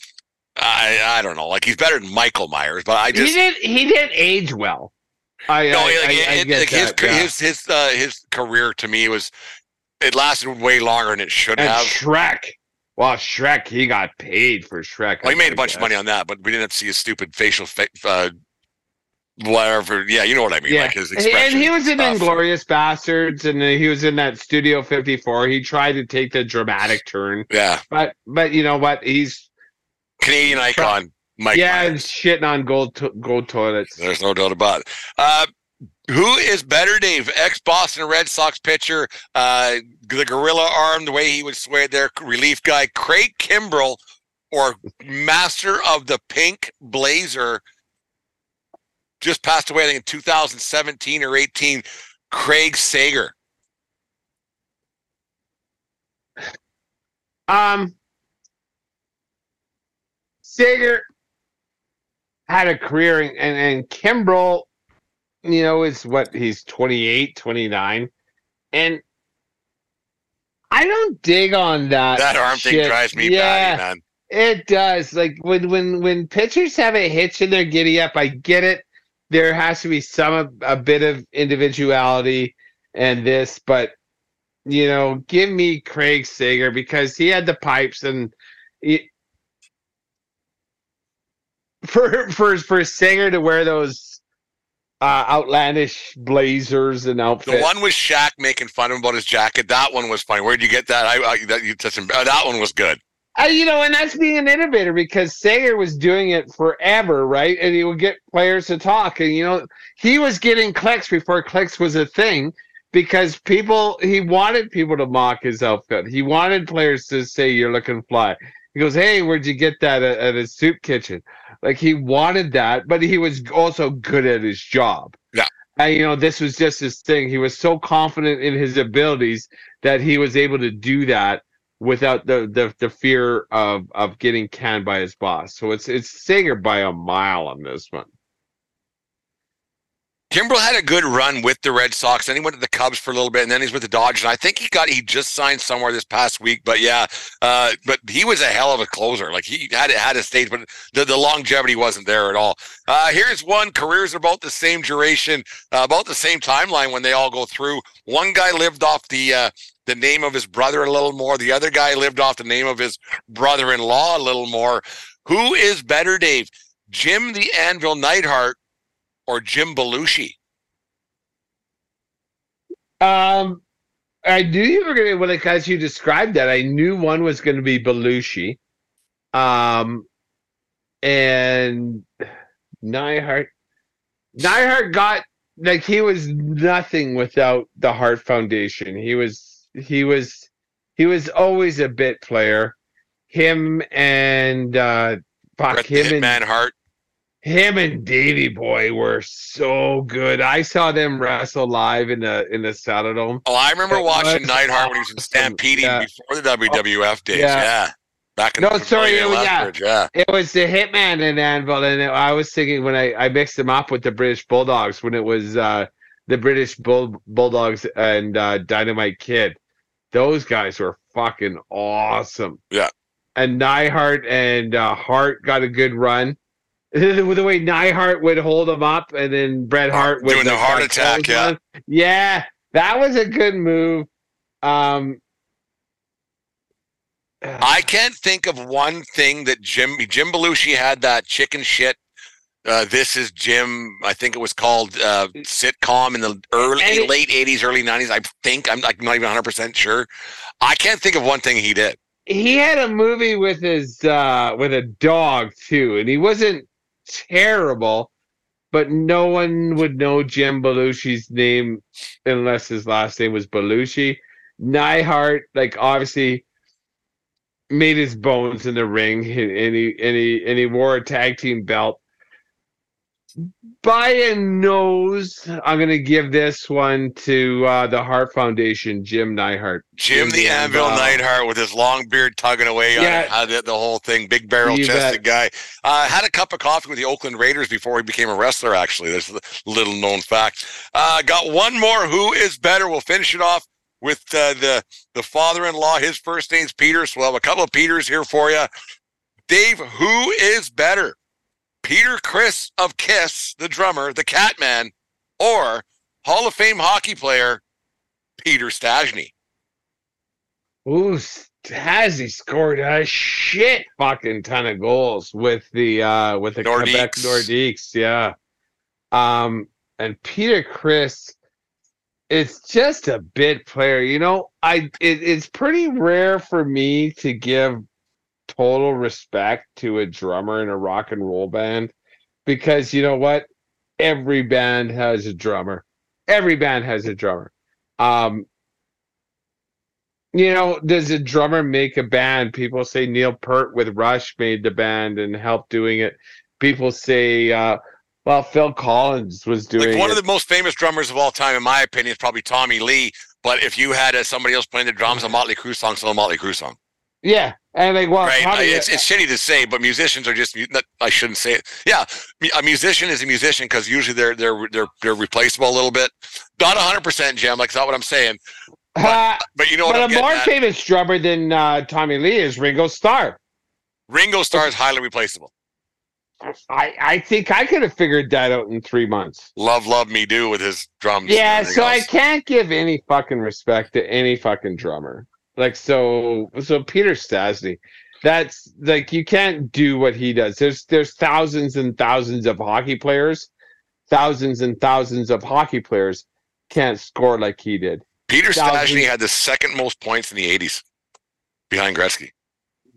I, I don't know. Like he's better than Michael Myers, but I he just didn't. He didn't age well. I, no, I, like, I, I it- get like his that, yeah. his his uh, his career to me was it lasted way longer than it should and have. Shrek. Well, Shrek, he got paid for Shrek. Well, he made a bunch of money on that, but we didn't have to see his stupid facial, fa- uh, whatever. Yeah, you know what I mean. Yeah, Like his and he- and he was in stuff. Inglourious Basterds, and he was in that Studio 54. He tried to take the dramatic turn, Yeah, but but you know what? He's Canadian icon, Mike. yeah, Myers. shitting on gold to- gold toilets. There's no doubt about it. Uh, who is better, Dave? Ex Boston Red Sox pitcher, uh, the gorilla arm, the way he would sway their relief guy, Craig Kimbrel, or master of the pink blazer, just passed away, I think in 2017 or 18, Craig Sager. Um, Sager had a career, and and Kimbrel, you know, is what he's 28, 29. and I don't dig on that. That arm shit. thing drives me yeah, batty, man. It does. Like when when when pitchers have a hitch in their giddy up, I get it. There has to be some a bit of individuality and this, but you know, give me Craig Sager because he had the pipes and he, for for for Sager to wear those uh, outlandish blazers and outfits. The one with Shaq making fun of him about his jacket. That one was funny. Where'd you get that? I, I that you touched him. Uh, that one was good. Uh, you know, and that's being an innovator because Sager was doing it forever, right? And he would get players to talk, and you know, he was getting clicks before clicks was a thing because people he wanted people to mock his outfit. He wanted players to say, "You're looking fly." He goes, "Hey, where'd you get that at, at a soup kitchen?" Like he wanted that, but he was also good at his job. Yeah. And you know, this was just his thing. He was so confident in his abilities that he was able to do that without the the, the fear of of getting canned by his boss. So it's it's Sager by a mile on this one. Kimbrel had a good run with the Red Sox. Then he went to the Cubs for a little bit, and then he's with the Dodgers. And I think he got he just signed somewhere this past week. But yeah, uh, but he was a hell of a closer. Like he had had a stage, but the, the longevity wasn't there at all. Uh, here's one: careers are about the same duration, uh, about the same timeline when they all go through. One guy lived off the uh, the name of his brother a little more. The other guy lived off the name of his brother-in-law a little more. Who is better, Dave? Jim the Anvil Neidhart or Jim Belushi? Um, I knew you were gonna when like as you described that, I knew one was gonna be Belushi. Um, and Neidhart, Neidhart got like he was nothing without the Hart Foundation. He was he was he was always a bit player. Him and uh, fuck him and Hart. Him and Davy Boy were so good. I saw them wrestle live in the in the Saddledome. Oh, I remember It watching Neidhart when he was in. Stampede Yeah. before the WWF days. Yeah. Yeah. Back in No, the sorry, it was- yeah. Yeah. It was the Hitman and Anvil, and it- I was thinking when I, I mixed them up with the British Bulldogs when it was uh, the British Bull Bulldogs and uh, Dynamite Kid. Those guys were fucking awesome. Yeah. And Neidhart and uh, Hart got a good run. With the way Neidhart would hold him up, and then Bret Hart would Doing the heart attack, yeah. clothesline. yeah, that was a good move. Um, I can't think of one thing that Jim Jim Belushi had that chicken shit. Uh, this is Jim. I think it was called uh, sitcom in the early it- late eighties, early nineties. I think I'm like not even 100 percent sure. I can't think of one thing he did. he had a movie with his uh with a dog too and he wasn't terrible but no one would know jim belushi's name unless his last name was belushi. Neidhart, like obviously made his bones in the ring and he and he and he wore a tag team belt by a nose i'm gonna give this one to uh the Hart foundation jim Neidhart. Jim the Jim the Anvil Anvil. Neidhart with his long beard tugging away on Yeah. it, had it, the whole thing, big barrel chested guy. Uh, had a cup of coffee with the Oakland Raiders before he became a wrestler. Actually, there's a little known fact. Uh, got one more. Who is better? We'll finish it off with uh, the the father-in-law. His first name's Peter, so we'll have a couple of Peters here for you. Dave, who is better? Peter Criss of Kiss, the drummer, the Catman, or Hall of Fame hockey player Peter Stastny? Ooh, has he scored a shit fucking ton of goals with the uh with the Quebec Nordiques. Nordiques, yeah. Um and Peter Criss it's just a bit player. You know, I it, it's pretty rare for me to give total respect to a drummer in a rock and roll band because you know what? Every band has a drummer. Every band has a drummer. Um you know, does a drummer make a band? People say Neil Peart with Rush made the band and helped doing it. People say, uh, well, Phil Collins was doing like one it. of the most famous drummers of all time, in my opinion, is probably Tommy Lee. But if you had uh, somebody else playing the drums, a Motley Crue song, still a Motley Crue song. Yeah, and like, well, right? It's, it's shitty to say, but musicians are just. I shouldn't say it. Yeah, a musician is a musician because usually they're they're they're they're replaceable a little bit. Not hundred percent, Jim. Like, it's not what I'm saying. Uh, But you know what but I'm a more famous drummer than uh, Tommy Lee is Ringo Starr. Ringo Starr is highly replaceable. I, I think I could have figured that out in three months. Love, love me do with his drums. Yeah, so I can't give any fucking respect to any fucking drummer. Like so so Peter Stastny, that's like you can't do what he does. There's there's thousands and thousands of hockey players, thousands and thousands of hockey players can't score like he did. Peter Stastny had the second most points in the '80s behind Gretzky.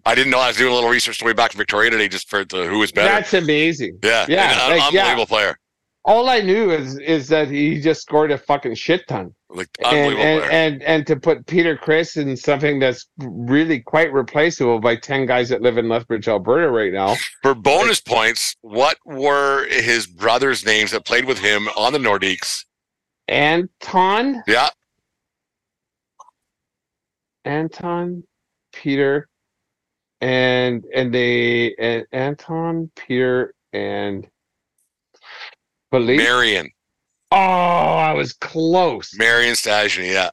I didn't know. I was doing a little research the way back in Victoria today, just for the, who was better. That's amazing. yeah, yeah, like, yeah. unbelievable player, All I knew is is that he just scored a fucking shit ton. like and and, and and to put Peter Criss in something that's really quite replaceable by ten guys that live in Lethbridge, Alberta right now. For bonus points, what were his brothers' names that played with him on the Nordiques? Anton, Yeah, Anton, Peter, and and they and Anton, Peter, and Marian, oh, I was close. Marian Stastny. Yeah,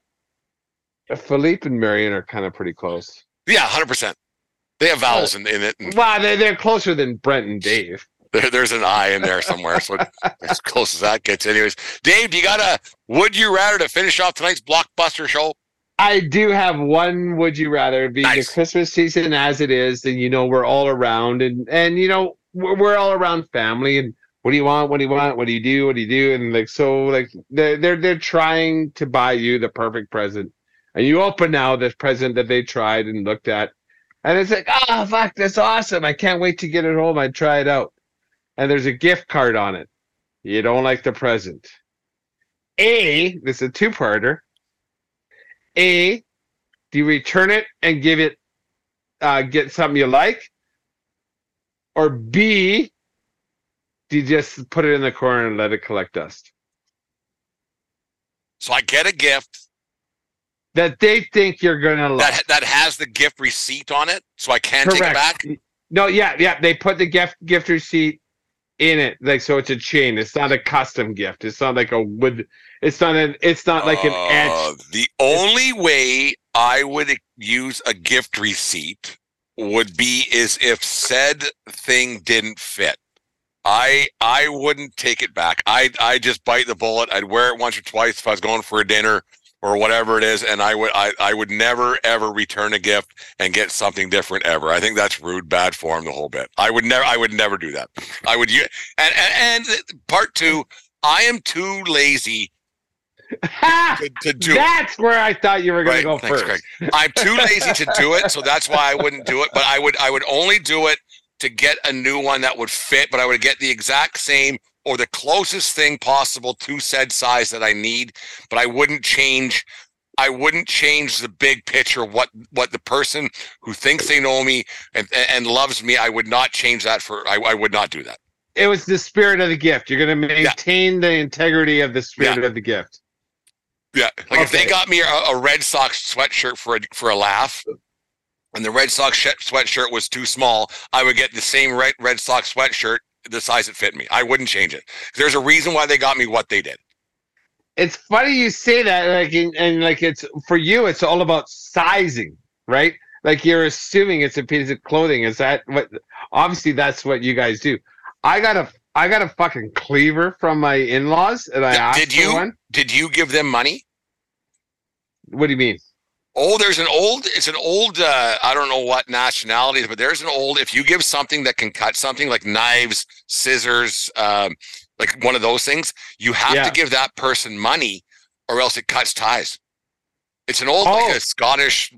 uh, Philippe and Marian are kind of pretty close. yeah, hundred percent. They have vowels in, in it. And Wow, they're, they're closer than Brent and Dave. there, there's an I in there somewhere, so as close as that gets. Anyways, Dave, do you got a would you rather to finish off tonight's blockbuster show? I do have one. Would you rather be Nice. the Christmas season as it is, and you know we're all around, and and you know we're, we're all around family, and what do you want? What do you want? What do you do? What do you do? And like so, like they're they're they're trying to buy you the perfect present, and you open now this present that they tried and looked at, and it's like, oh fuck, that's awesome! I can't wait to get it home. I try it out, and there's a gift card on it. You don't like the present. A, this is a two-parter. A, do you return it and give it uh, get something you like? Or B, you just put it in the corner and let it collect dust? So I get a gift That they think you're gonna love. that that has the gift receipt on it, so I can take it back. No, yeah, yeah. They put the gift gift receipt in it, like so. It's a chain. It's not a custom gift. It's not like a wood. It's not an. It's not like an Uh, etch. The only way I would use a gift receipt would be is if said thing didn't fit. I I wouldn't take it back. I I just bite the bullet. I'd wear it once or twice if I was going for a dinner or whatever it is, and I would I, I would never ever return a gift and get something different ever. I think that's rude, bad form, the whole bit. I would never I would never do that. I would and and, and part two, I am too lazy to, to do it. That's where I thought you were gonna go thanks, first. Greg. I'm too lazy to do it, so that's why I wouldn't do it. But I would I would only do it to get a new one that would fit, but I would get the exact same or the closest thing possible to said size that I need, but I wouldn't change I wouldn't change the big picture what what the person who thinks they know me and and loves me, I would not change that for I, I would not do that. It was the spirit of the gift. You're gonna maintain the integrity of the spirit of the gift. Yeah, like if they got me a, a Red Sox sweatshirt for a, for a laugh, and the Red Sox sh- sweatshirt was too small, I would get the same Red Red Sox sweatshirt the size it fit me. I wouldn't change it. There's a reason why they got me what they did. It's funny you say that, like, and, and like it's for you. It's all about sizing, right? Like you're assuming it's a piece of clothing. Is that what? Obviously, that's what you guys do. I got a, I got a fucking cleaver from my in-laws, and I Did- asked did for you? one. Did you give them money? What do you mean? Oh, there's an old. It's an old. Uh, I don't know what nationality, but there's an old. If you give something that can cut something like knives, scissors, um, like one of those things, you have Yeah. to give that person money, or else it cuts ties. It's an old, Oh. like a Scottish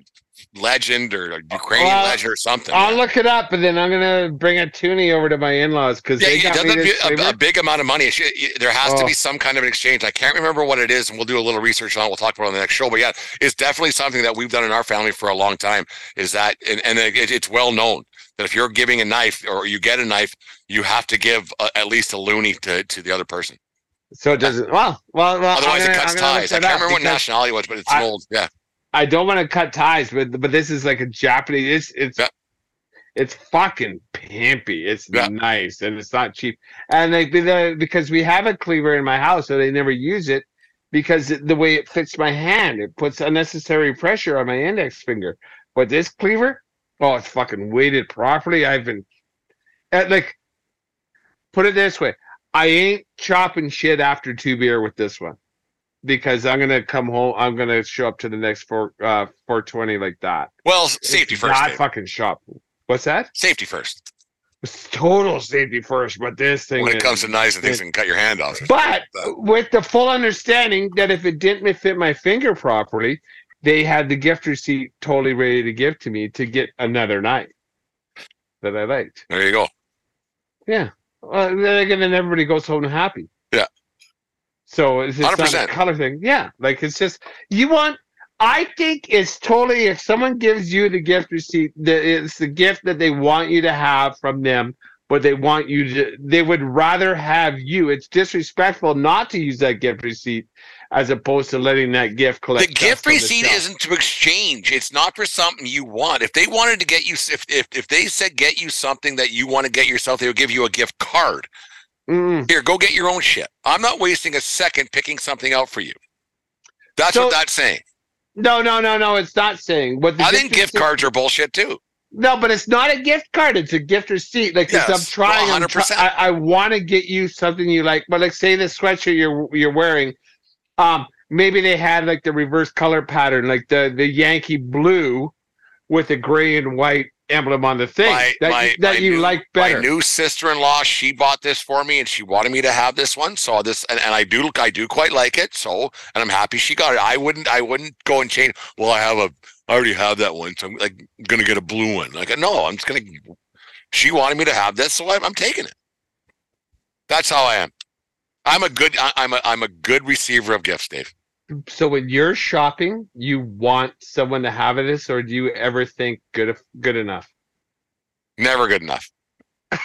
legend or Ukrainian Well, legend or something. I'll look it up, and then I'm gonna bring a toonie over to my in-laws because Yeah, they it got me doesn't this be a, a big amount of money. It should, it- there has to Oh. be some kind of an exchange. I can't remember what it is, and we'll do a little research on it. We'll talk about it on the next show. But yeah, it's definitely something that we've done in our family for a long time. Is that and, and it, it's well known that if you're giving a knife or you get a knife, you have to give a, at least a loony to, to the other person. So it doesn't. Well, well, well. Otherwise, I'm it cuts gonna ties. I can't remember what nationality it was, but it's I- old. Yeah, I don't want to cut ties, but but this is like a Japanese. It's it's Yeah. it's fucking pimpy. It's Yeah. nice and it's not cheap. And like the- the, because we have a cleaver in my house, so they never use it because it- the way it fits my hand, it puts unnecessary pressure on my index finger. But this cleaver, oh, it's fucking weighted properly. I've been like, put it this way: I ain't chopping shit after two beer with this one because I'm gonna come home. I'm gonna show up to the next four uh 420 like that. Well, safety It's first. Not Dave. fucking shop. What's that? Safety first. It's total safety first, but this thing. When it is- comes to knives and things, can cut your hand off. but with the full understanding that if it didn't fit my finger properly, they had the gift receipt totally ready to give to me to get another knife that I liked. There you go. Yeah. Well, then again, then everybody goes home happy. Yeah. So it's just not a color thing. Yeah. Like it's just you want. I think it's totally if someone gives you the gift receipt, that it's the gift that they want you to have from them, but they want you to. They would rather have you. It's disrespectful not to use that gift receipt as opposed to letting that gift collect. the gift on the receipt isn't to exchange. It's not for something you want. If they wanted to get you, if if, if they said get you something that you want to get yourself, they would give you a gift card. Mm-mm. Here, go get your own shit. I'm not wasting a second picking something out for you. That's So- what that's saying. No, no, no, no. It's not saying what the I think gift cards are bullshit too. No, but it's not a gift card. It's a gift receipt. Like 'cause I'm Yes, trying. I'm try- 100%. I, I want to get you something you like. But like, say the sweatshirt you're you're wearing, um, maybe they had like the reverse color pattern, like the the Yankee blue with the gray and white emblem on the thing My- that my- you, that you new- like better. My new sister-in-law, she bought this for me, and she wanted me to have this one. So this, and, and I do, I do quite like it. So, and I'm happy she got it. I wouldn't, I wouldn't go and change. Well, I have a, I already have that one, so I'm like gonna get a blue one. Like, no, I'm just gonna. She wanted me to have this, so I'm, I'm taking it. That's how I am. I'm a good, I, I'm a, I'm a good receiver of gifts, Dave. So when you're shopping, you want someone to have this, or do you ever think good good enough? Never good enough.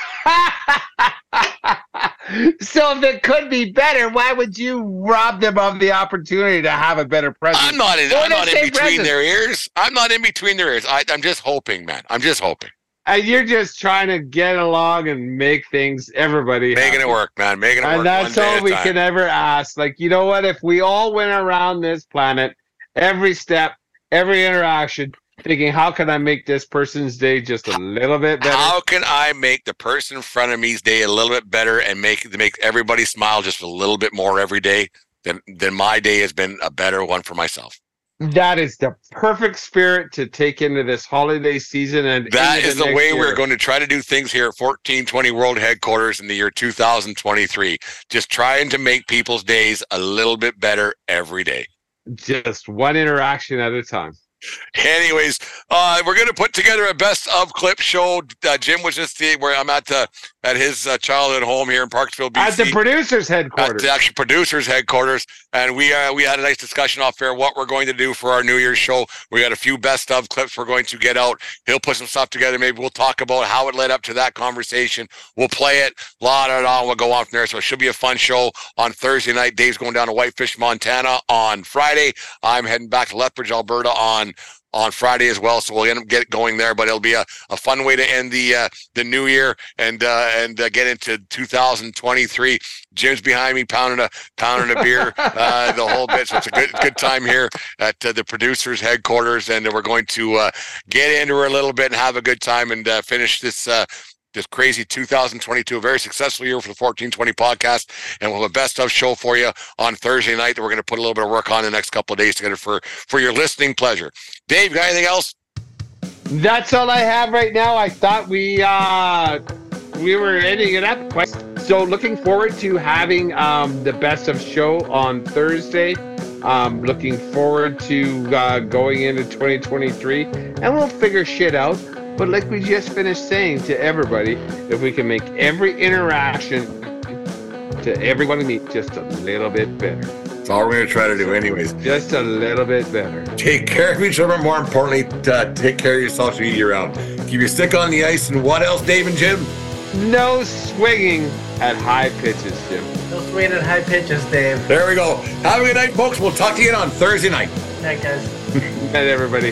so if it could be better, why would you rob them of the opportunity to have a better present? I'm not in, I'm not in between their ears. I'm not in between their ears. I, I'm just hoping, man. I'm just hoping. And you're just trying to get along and make things everybody Making it work, man. Making it work. And that's all we time. can ever ask. Like, you know what? If we all went around this planet, every step, every interaction, thinking, how can I make this person's day just a little bit better? How can I make the person in front of me's day a little bit better and make make everybody smile just a little bit more every day? Then then my day has been a better one for myself. That is the perfect spirit to take into this holiday season and that is the way year. we're going to try to do things here at 1420 World Headquarters in the year 2023. Just trying to make people's days a little bit better every day. Just one interaction at a time. Anyways, uh, we're going to put together a best of clip show. Uh, Jim was just the, where I'm at the, at his uh, childhood home here in Parksville, BC. At the producers' headquarters. at the actual producers headquarters and we uh, we had a nice discussion off air what we're going to do for our new year's show. We got a few best of clips we're going to get out. He'll put some stuff together. Maybe we'll talk about how it led up to that conversation. We'll play it la da da we'll go on from there. So it should be a fun show on thursday night. Dave's going down to whitefish montana on friday. I'm heading back to lethbridge alberta on on Friday as well, so we'll end up get going there. But it'll be a, a fun way to end the uh, the new year and uh, and uh, get into 2023. Jim's behind me, pounding a pounding a beer, uh, the whole bit. So it's a good good time here at uh, the producers' headquarters, and we're going to uh, get into her a little bit and have a good time and uh, finish this. This crazy 2022, a very successful year for the 1420 podcast, and we'll have a best of show for you on Thursday night that we're going to put a little bit of work on the next couple of days together for for your listening pleasure. Dave, got anything else? That's all I have right now. I thought we uh we were ending it up quite so looking forward to having um the best of show on Thursday. Um looking forward to uh going into 2023 and we'll figure shit out. But like we just finished saying to everybody, if we can make every interaction to everyone we meet just a little bit better. That's all we're going to try to do, anyways. Just a little bit better. Take care of each other. More importantly, uh, take care of yourself year round. Keep your stick on the ice. And what else, Dave and Jim? No swinging at high pitches, Jim. No swinging at high pitches, Dave. There we go. Have a good night, folks. We'll talk to you on Thursday night. Night, guys. Good night, everybody.